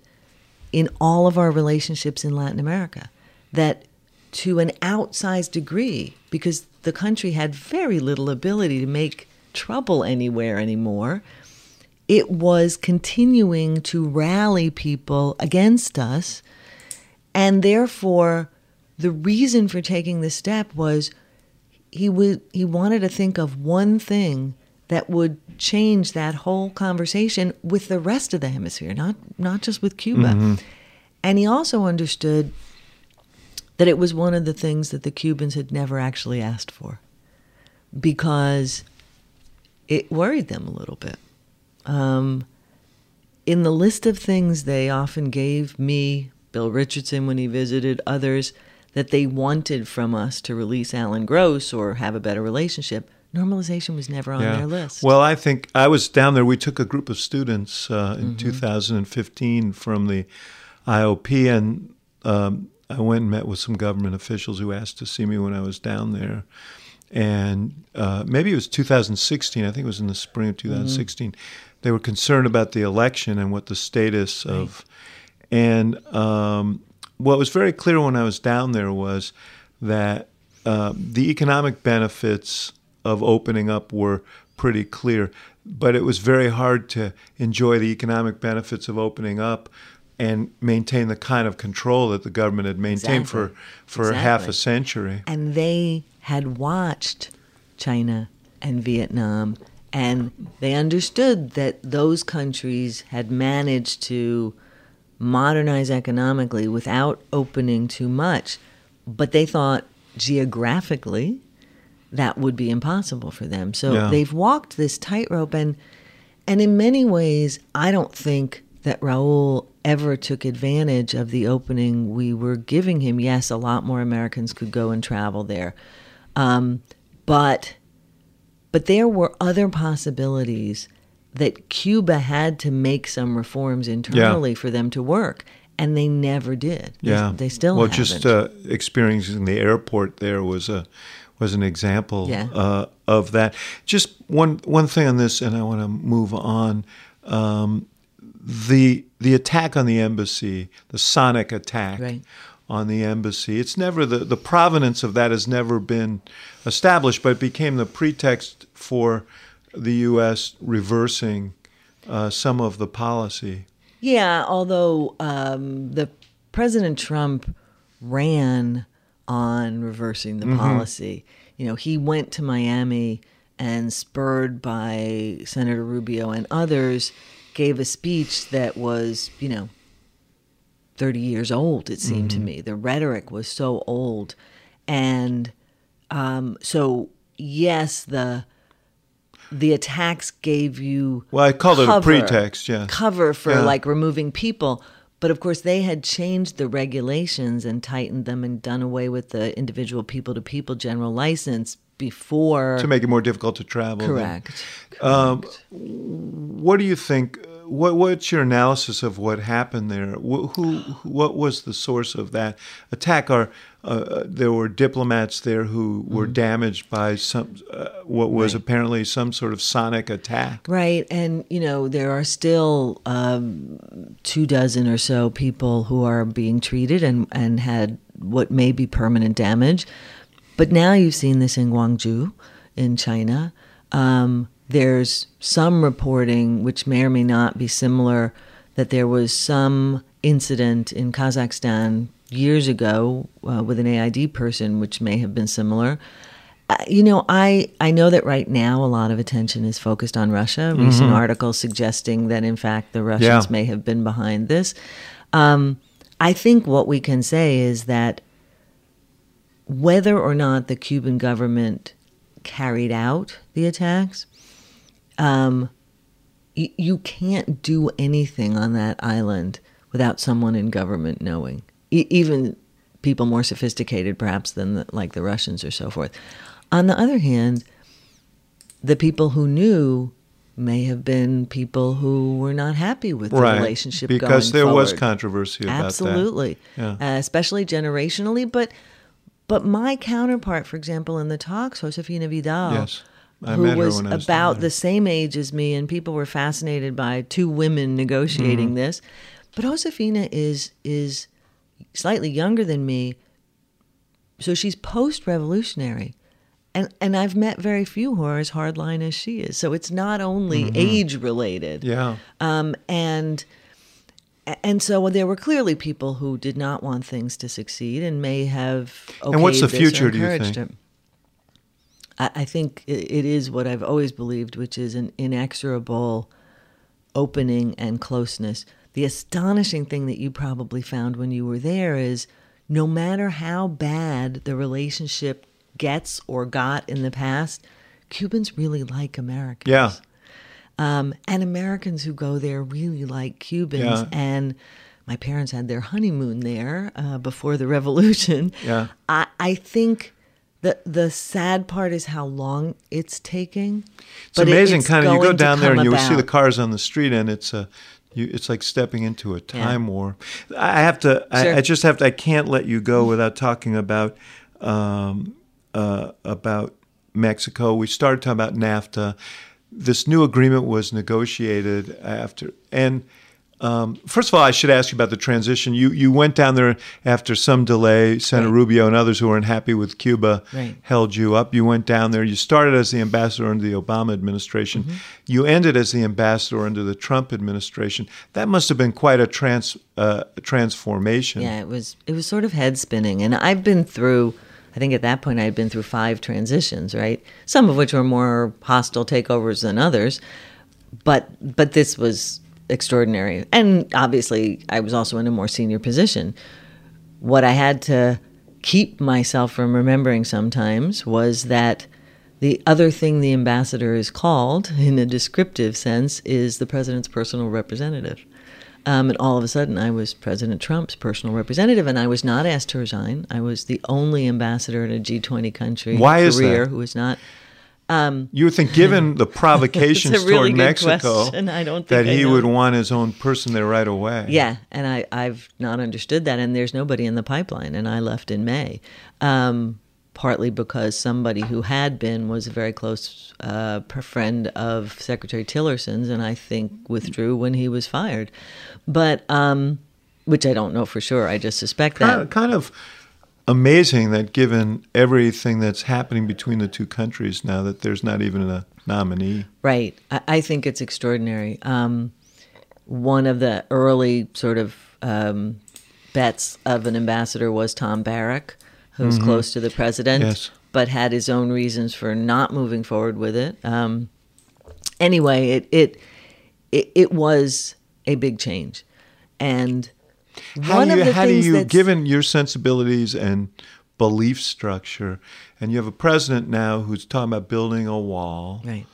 in all of our relationships in Latin America. That to an outsized degree, because the country had very little ability to make trouble anywhere anymore, it was continuing to rally people against us. And therefore, the reason for taking this step was he he wanted to think of one thing that would change that whole conversation with the rest of the hemisphere, not not just with Cuba. Mm-hmm. And he also understood that it was one of the things that the Cubans had never actually asked for because it worried them a little bit. Um, in the list of things they often gave me, Bill Richardson when he visited, others, that they wanted from us to release Alan Gross or have a better relationship, normalization was never on yeah. their list. Well, I think I was down there. We took a group of students uh, in mm-hmm. 2015 from the IOP, and um, I went and met with some government officials who asked to see me when I was down there. And uh, maybe it was 2016. I think it was in the spring of 2016. Mm-hmm they were concerned about the election and what the status right. of. And um, what was very clear when I was down there was that uh, the economic benefits of opening up were pretty clear, but it was very hard to enjoy the economic benefits of opening up and maintain the kind of control that the government had maintained exactly. for for exactly. half a century. And they had watched China and Vietnam and they understood that those countries had managed to modernize economically without opening too much. But they thought geographically that would be impossible for them. So yeah. they've walked this tightrope and and in many ways I don't think that Raul ever took advantage of the opening we were giving him. Yes, a lot more Americans could go and travel there. Um, but but there were other possibilities that Cuba had to make some reforms internally for them to work, and they never did. They- Yeah, they, still well, haven't. just uh, experiencing the airport there was a was an example Yeah. uh, of that. Just one one thing on this, and I want to move on. Um, the the attack on the embassy, the sonic attack Right. on the embassy. It's never the the provenance of that has never been established, but it became the pretext for the U.S. reversing uh, some of the policy. Yeah, although um, the President Trump ran on reversing the Mm-hmm. policy. You know, he went to Miami and, spurred by Senator Rubio and others, gave a speech that was, you know, 30 years old, it seemed Mm-hmm. to me. The rhetoric was so old. And um, so, yes, the the attacks gave you Well, I called it a pretext, yeah. cover for Yeah. like removing people but of course they had changed the regulations and tightened them and done away with the individual people to people general license before to make it more difficult to travel. then. correct, Um, correct. What do you think? What What's your analysis of what happened there? Wh- Who? What was the source of that attack? Are uh, there were diplomats there who were damaged by some uh, what was Mm-hmm. Right. apparently some sort of sonic attack? Right, and you know there are still um, two dozen or so people who are being treated and and had what may be permanent damage, but now you've seen this in Guangzhou, in China. Um, there's some reporting, which may or may not be similar, that there was some incident in Kazakhstan years ago uh, with an AID person, which may have been similar. Uh, you know, I, I know that right now a lot of attention is focused on Russia. Recent articles suggesting that, in fact, the Russians Yeah. may have been behind this. Um, I think what we can say is that whether or not the Cuban government carried out the attacks, um, y- you can't do anything on that island without someone in government knowing, e- even people more sophisticated perhaps than the, like the Russians or so forth. On the other hand, the people who knew may have been people who were not happy with the relationship because there was controversy about Absolutely, that. uh, especially generationally. But but my counterpart, for example, in the talks, Josefina Vidal, Yes. I who was, was about there. the same age as me, and people were fascinated by two women Mm-hmm. negotiating this. But Josefina is is slightly younger than me, so she's post-revolutionary. And, and I've met very few who are as hardline as she is. So it's not only age related. Mm-hmm. Yeah. Um, and and so there were clearly people who did not want things to succeed and may have. And what's the okayed this or future, do you think? it. I, I think it is what I've always believed, which is an inexorable opening and closeness. The astonishing thing that you probably found when you were there is no matter how bad the relationship gets or got in the past, Cubans really like Americans. Yeah. Um, and Americans who go there really like Cubans. Yeah. And my parents had their honeymoon there uh, before the revolution. Yeah. I, I think the the sad part is how long it's taking. It's amazing. kind of you go down there and you see the cars on the street, and it's a, you, it's like stepping into a time war. I have to. Sure. I, I just have to. I can't let you go without talking about, um, uh, about Mexico. We started talking about NAFTA. This new agreement was negotiated after, and um, first of all, I should ask you about the transition. You you went down there after some delay. Senator Right. Rubio and others who weren't happy with Cuba Right. held you up. You went down there. You started as the ambassador under the Obama administration. Mm-hmm. You ended as the ambassador under the Trump administration. That must have been quite a trans uh, transformation. Yeah, it was it was sort of head spinning, and I've been through. I think at that point I had been through five transitions, right? Some of which were more hostile takeovers than others, but but this was extraordinary, and obviously I was also in a more senior position. What I had to keep myself from remembering sometimes was that the other thing the ambassador is called, in a descriptive sense, is the president's personal representative. Um, and all of a sudden, I was President Trump's personal representative, and I was not asked to resign. I was the only ambassador in a G20 country Why career who was not. Um, you would think, given the provocations really toward Mexico, question. I don't that I he know. would want his own person there right away. Yeah, and I, I've not understood that, and there's nobody in the pipeline, and I left in May, um, partly because somebody who had been was a very close uh, friend of Secretary Tillerson's, and I think withdrew when he was fired, but um, which I don't know for sure. I just suspect kind that. of, kind of amazing that given everything that's happening between the two countries now, that there's not even a nominee. Right. I, I think it's extraordinary. Um, one of the early sort of um, bets of an ambassador was Tom Barrack, who's close to the president, Yes. but had his own reasons for not moving forward with it. Um, anyway, it, it it it was a big change, and How do you, how do you given your sensibilities and belief structure, and you have a president now who's talking about building a wall, right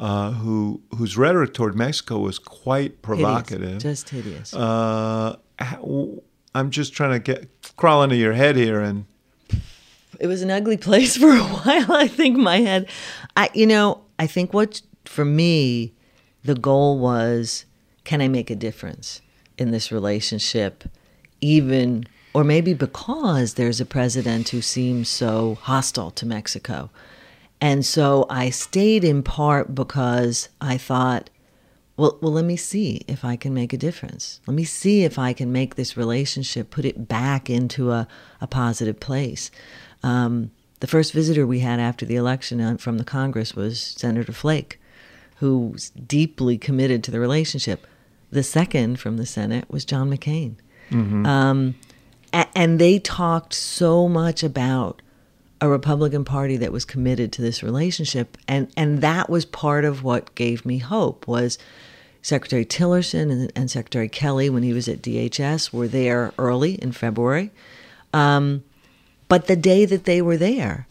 uh, who whose rhetoric toward Mexico was quite hideous, provocative. just hideous. uh, I'm just trying to get crawl into your head here, and it was an ugly place for a while. I think my head, I you know, I think what for me, the goal was, can I make a difference in this relationship, even or maybe because there's a president who seems so hostile to Mexico, and so I stayed in part because I thought. Well, well, let me see if I can make a difference. Let me see if I can make this relationship, put it back into a, a positive place. Um, the first visitor we had after the election from the Congress was Senator Flake, who's deeply committed to the relationship. The second from the Senate was John McCain. Um, a- and they talked so much about a Republican Party that was committed to this relationship, and and that was part of what gave me hope was Secretary Tillerson and, and Secretary Kelly when he was at DHS were there early in February, um, but the day that they were there,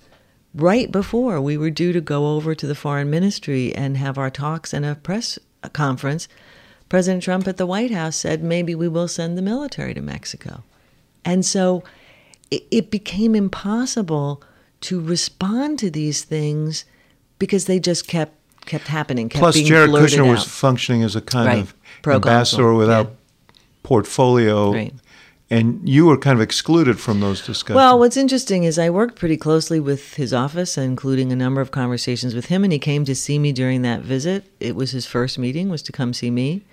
right before we were due to go over to the foreign ministry and have our talks and a press conference, President Trump at the White House said maybe we will send the military to Mexico. And so it, it became impossible to respond to these things because they just kept kept happening. Kept plus Jared Kushner was functioning as a kind Right. of Pro-consul, ambassador without yeah. portfolio, Right. and you were kind of excluded from those discussions. Well, what's interesting is I worked pretty closely with his office, including a number of conversations with him, and he came to see me during that visit. It was his first meeting, was to come see me,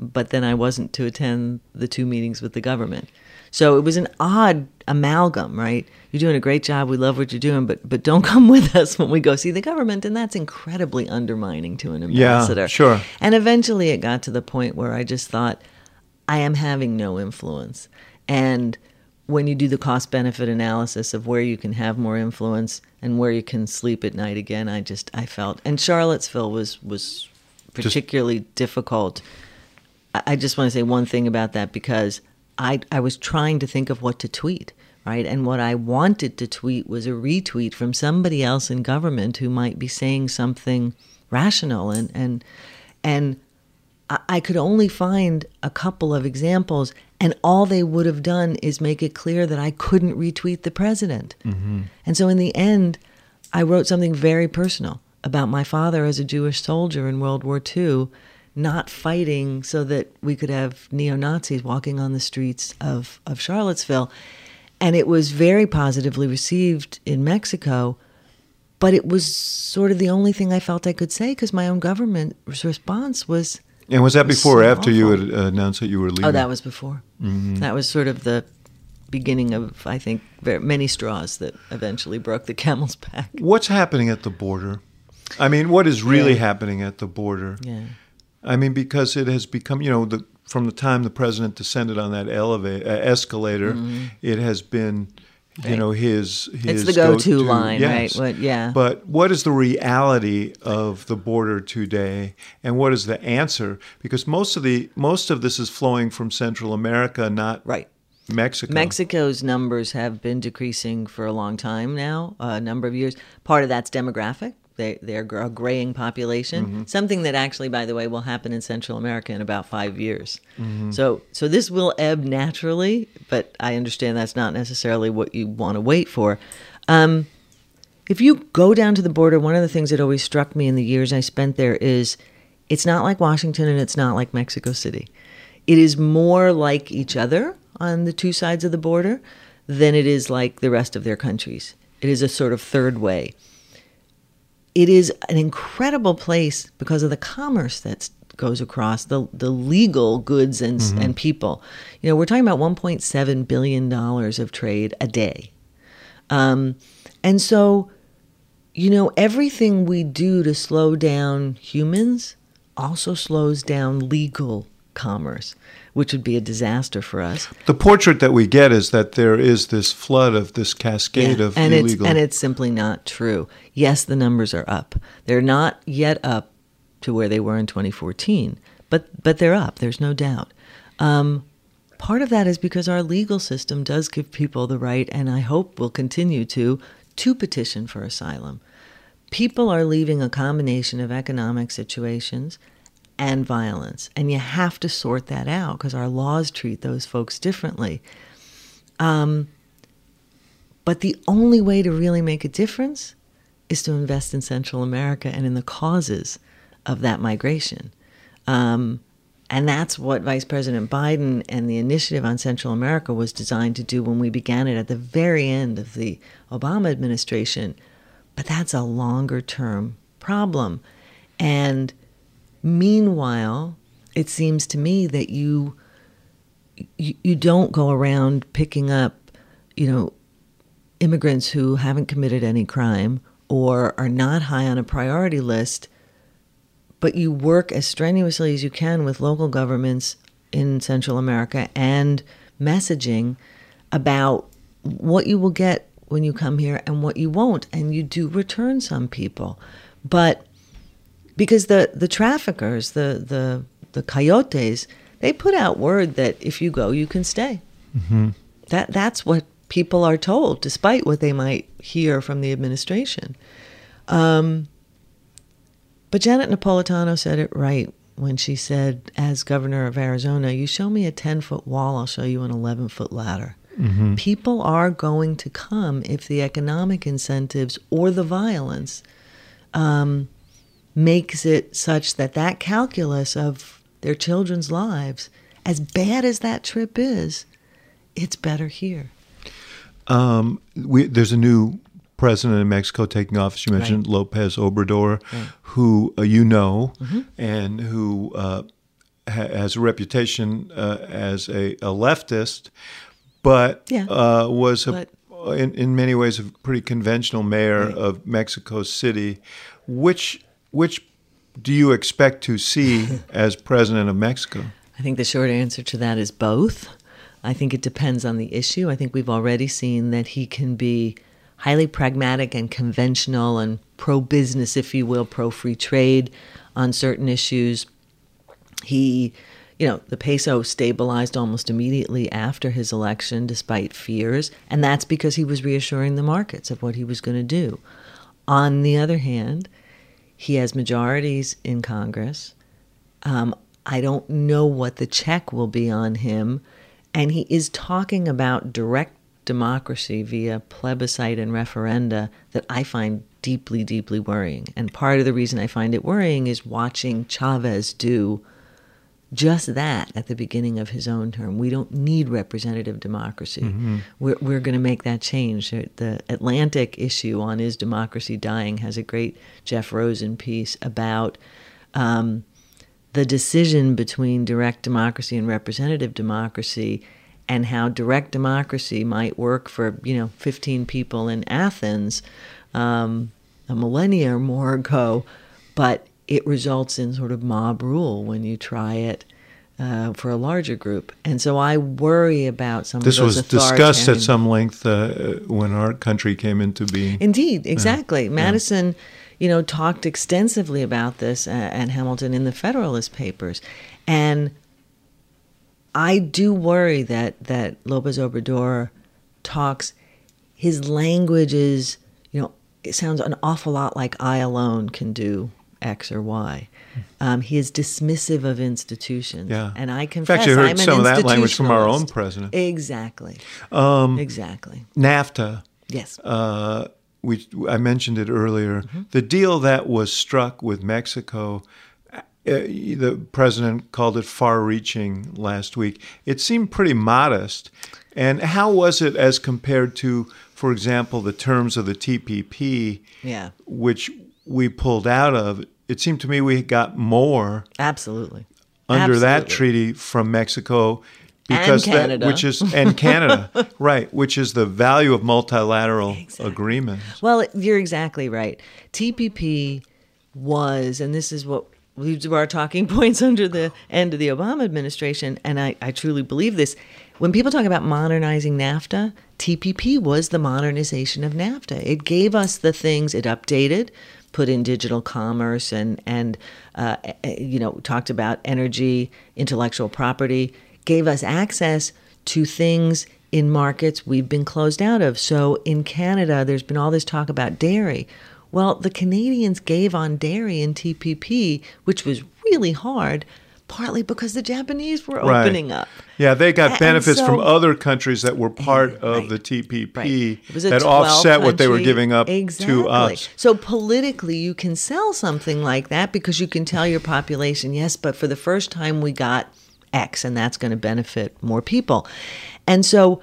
but then I wasn't to attend the two meetings with the government. So it was an odd amalgam, right? You're doing a great job. We love what you're doing, but but don't come with us when we go see the government, and that's incredibly undermining to an ambassador. Yeah, sure. And eventually, it got to the point where I just thought, I am having no influence. And when you do the cost benefit analysis of where you can have more influence and where you can sleep at night again, I just I felt and Charlottesville was was particularly difficult. I just want to say one thing about that because I I was trying to think of what to tweet, right? And what I wanted to tweet was a retweet from somebody else in government who might be saying something rational and and and I- I could only find a couple of examples, and all they would have done is make it clear that I couldn't retweet the president. Mm-hmm. And so, in the end, I wrote something very personal about my father as a Jewish soldier in World War II, not fighting so that we could have neo Nazis walking on the streets of, of Charlottesville. And it was very positively received in Mexico but it was sort of the only thing I felt I could say because my own government response was, and was that was before or so after you had announced that you were leaving? oh, that was before. Mm-hmm. That was sort of the beginning of, I think, very, many straws that eventually broke the camel's back. What's happening at the border? I mean, what is really Yeah. happening at the border? Yeah. I mean, because it has become, you know, the, from the time the president descended on that elevator uh, escalator, it has been, you Mm-hmm. Right. know, his his the go-to go-to- line, right? What- yeah. But what is the reality of the border today, and what is the answer? Because most of the most of this is flowing from Central America, not Right. Mexico. Mexico's numbers have been decreasing for a long time now, a number of years. Part of that's demographic. They, they're a graying population, something that actually, by the way, will happen in Central America in about five years. So, so this will ebb naturally, but I understand that's not necessarily what you want to wait for. Um, if you go down to the border, one of the things that always struck me in the years I spent there is it's not like Washington and it's not like Mexico City. It is more like each other on the two sides of the border than it is like the rest of their countries. It is a sort of third way. It is an incredible place because of the commerce that goes across the the legal goods and mm-hmm. and people. You know, we're talking about 1.7 billion dollars of trade a day, um, and so you know everything we do to slow down humans also slows down legal commerce which would be a disaster for us. The portrait that we get is that there is this flood of this cascade yeah, of and illegal. It's, and it's simply not true. Yes, the numbers are up. They're not yet up to where they were in 2014, but but they're up. There's no doubt. Um, part of that is because our legal system does give people the right, and I hope will continue to, to petition for asylum. People are leaving a combination of economic situations and violence. And you have to sort that out because our laws treat those folks differently. Um, but the only way to really make a difference is to invest in Central America and in the causes of that migration. Um, and that's what Vice President Biden and the initiative on Central America was designed to do when we began it at the very end of the Obama administration. But that's a longer term problem. And Meanwhile, it seems to me that you, you you don't go around picking up, you know, immigrants who haven't committed any crime or are not high on a priority list, but you work as strenuously as you can with local governments in Central America and messaging about what you will get when you come here and what you won't. And you do return some people. But because the the traffickers, the the the coyotes, they put out word that if you go, you can stay. Mm-hmm. That that's what people are told, despite what they might hear from the administration. Um, but Janet Napolitano said it right when she said, as governor of Arizona, you show me a 10 foot wall, I'll show you an 11 foot ladder. Mm-hmm. People are going to come if the economic incentives or the violence um, makes it such that that calculus of their children's lives, as bad as that trip is, it's better here. Um, we, there's a new president in Mexico taking office. You mentioned right. Lopez Obrador, right. who uh, you know, mm-hmm. and who uh, ha- has a reputation uh, as a, a, leftist, but yeah. Uh, was a, but, in, in many ways a pretty conventional mayor right. of Mexico City. Which which do you expect to see as president of Mexico? I think the short answer to that is both. I think it depends on the issue. I think we've already seen that he can be highly pragmatic and conventional and pro business, if you will, pro free trade on certain issues. He, you know, the peso stabilized almost immediately after his election, despite fears, and that's because he was reassuring the markets of what he was going to do. On the other hand, he has majorities in Congress. Um, I don't know what the check will be on him. And he is talking about direct democracy via plebiscite and referenda that I find deeply, deeply worrying. And part of the reason I find it worrying is watching Chavez do just that at the beginning of his own term. We don't need representative democracy. Mm-hmm. We're, we're going to make that change. The Atlantic issue on Is Democracy Dying has a great Jeff Rosen piece about um, the decision between direct democracy and representative democracy and how direct democracy might work for, you know, 15 people in Athens um, a millennia or more ago, but it results in sort of mob rule when you try it uh, for a larger group. And so I worry about some this of those This was discussed at some length uh, when our country came into being. Indeed, exactly. Uh, Madison, yeah. you know, talked extensively about this uh, and Hamilton in the Federalist Papers. And I do worry that, that Lopez Obrador talks, his language is, you know, it sounds an awful lot like I alone can do X or Y. Um, he is dismissive of institutions. Yeah. And I confess, In fact, you heard I'm some of that language from our own president. Exactly. Um, exactly. NAFTA. Yes. Uh, we I mentioned it earlier. Mm-hmm. The deal that was struck with Mexico, uh, the president called it far-reaching last week. It seemed pretty modest. And how was it as compared to, for example, the terms of the TPP, yeah. which we pulled out of? It seemed to me we got more absolutely under absolutely. that treaty from Mexico because and Canada. That, which is and Canada, right? Which is the value of multilateral exactly. agreements. Well, you're exactly right. TPP was, and this is what these were our talking points under the end of the Obama administration, and I, I truly believe this. When people talk about modernizing NAFTA, TPP was the modernization of NAFTA. It gave us the things it updated, put in digital commerce, and and uh, you know talked about energy, intellectual property gave us access to things in markets we've been closed out of. So in Canada, there's been all this talk about dairy. Well, the Canadians gave on dairy in TPP, which was really hard, partly because the Japanese were right. opening up. Yeah, they got benefits so, from other countries that were part right, of the TPP right. that offset country, what they were giving up exactly. to us. So politically, you can sell something like that because you can tell your population, yes, but for the first time we got X, and that's going to benefit more people. And so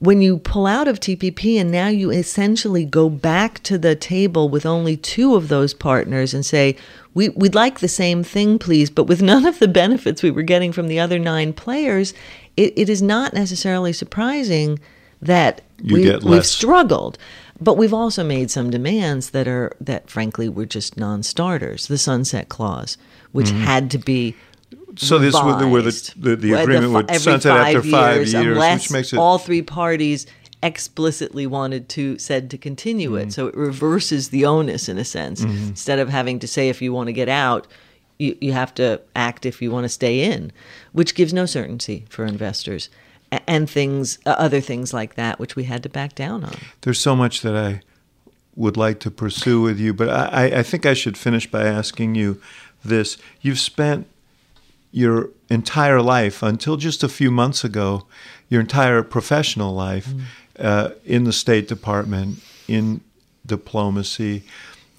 when you pull out of TPP and now you essentially go back to the table with only two of those partners and say, we, would like the same thing, please, but with none of the benefits we were getting from the other nine players, it, it is not necessarily surprising that we, have struggled. But we've also made some demands that are that frankly were just non-starters. The sunset clause, which mm-hmm. had to be so this was where the, the, the agreement would sunset after five years, years which makes it all three parties explicitly wanted to said to continue mm-hmm. it. So it reverses the onus in a sense. Mm-hmm. Instead of having to say if you want to get out, you, you have to act if you want to stay in, which gives no certainty for investors. And things, uh, other things like that, which we had to back down on. There's so much that I would like to pursue with you, but I, I think I should finish by asking you this. You've spent your entire life until just a few months ago, your entire professional life mm. uh, in the State Department, in diplomacy.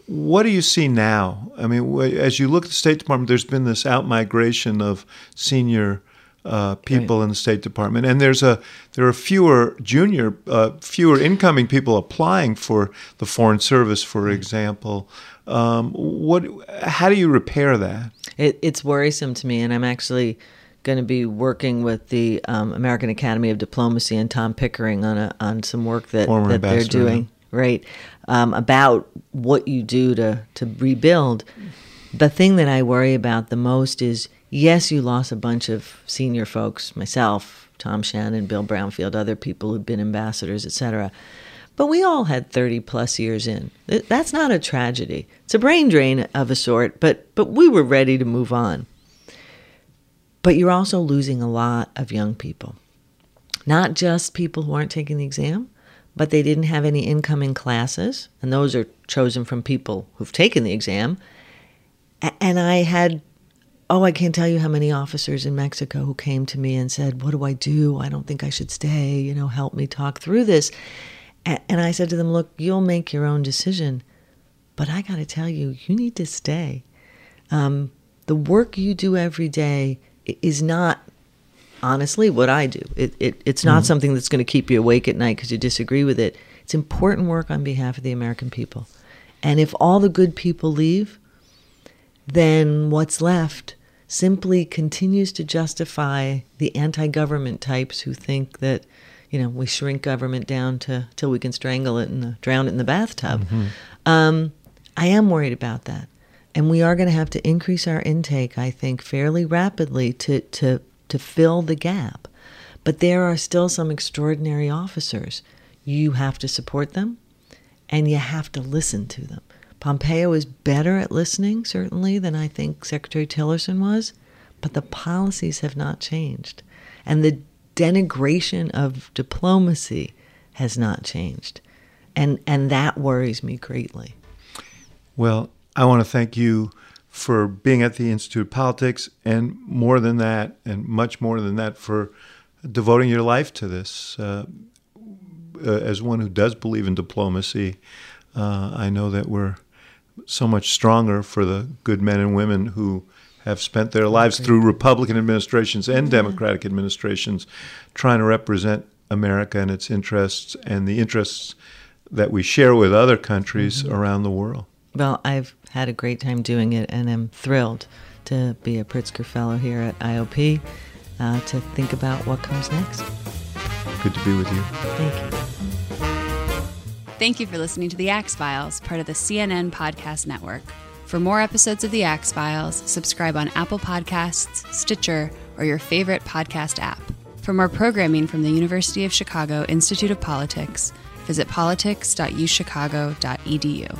What do you see now? I mean, as you look at the State Department, there's been this outmigration of senior uh, people right. in the State Department, and there's a there are fewer junior, uh, fewer incoming people applying for the Foreign Service, for example. Um, what? How do you repair that? It, it's worrisome to me, and I'm actually going to be working with the um, American Academy of Diplomacy and Tom Pickering on a, on some work that, that they're doing right um, about what you do to to rebuild. The thing that I worry about the most is yes, you lost a bunch of senior folks, myself, Tom Shannon, Bill Brownfield, other people who've been ambassadors, etc. But we all had 30 plus years in. That's not a tragedy. It's a brain drain of a sort, but, but we were ready to move on. But you're also losing a lot of young people. Not just people who aren't taking the exam, but they didn't have any incoming classes, and those are chosen from people who've taken the exam. And I had, oh, I can't tell you how many officers in Mexico who came to me and said, What do I do? I don't think I should stay. You know, help me talk through this. And I said to them, Look, you'll make your own decision, but I got to tell you, you need to stay. Um, the work you do every day is not, honestly, what I do. It, it, it's not mm something that's going to keep you awake at night because you disagree with it. It's important work on behalf of the American people. And if all the good people leave, then what's left simply continues to justify the anti government types who think that you know, we shrink government down to till we can strangle it and drown it in the bathtub. Mm-hmm. Um, I am worried about that, and we are going to have to increase our intake. I think fairly rapidly to to to fill the gap. But there are still some extraordinary officers. You have to support them, and you have to listen to them. Pompeo is better at listening, certainly, than I think Secretary Tillerson was, but the policies have not changed. And the denigration of diplomacy has not changed. And, and that worries me greatly. Well, I want to thank you for being at the Institute of Politics, and more than that, and much more than that, for devoting your life to this. Uh, uh, as one who does believe in diplomacy, uh, I know that we're so much stronger for the good men and women who have spent their lives through Republican administrations and Democratic administrations trying to represent America and its interests and the interests that we share with other countries mm-hmm. around the world. Well, I've had a great time doing it and I'm thrilled to be a Pritzker Fellow here at IOP uh, to think about what comes next. Good to be with you. Thank you. Thank you for listening to The Axe Files, part of the CNN Podcast Network. For more episodes of The Axe Files, subscribe on Apple Podcasts, Stitcher, or your favorite podcast app. For more programming from the University of Chicago Institute of Politics, visit politics.uchicago.edu.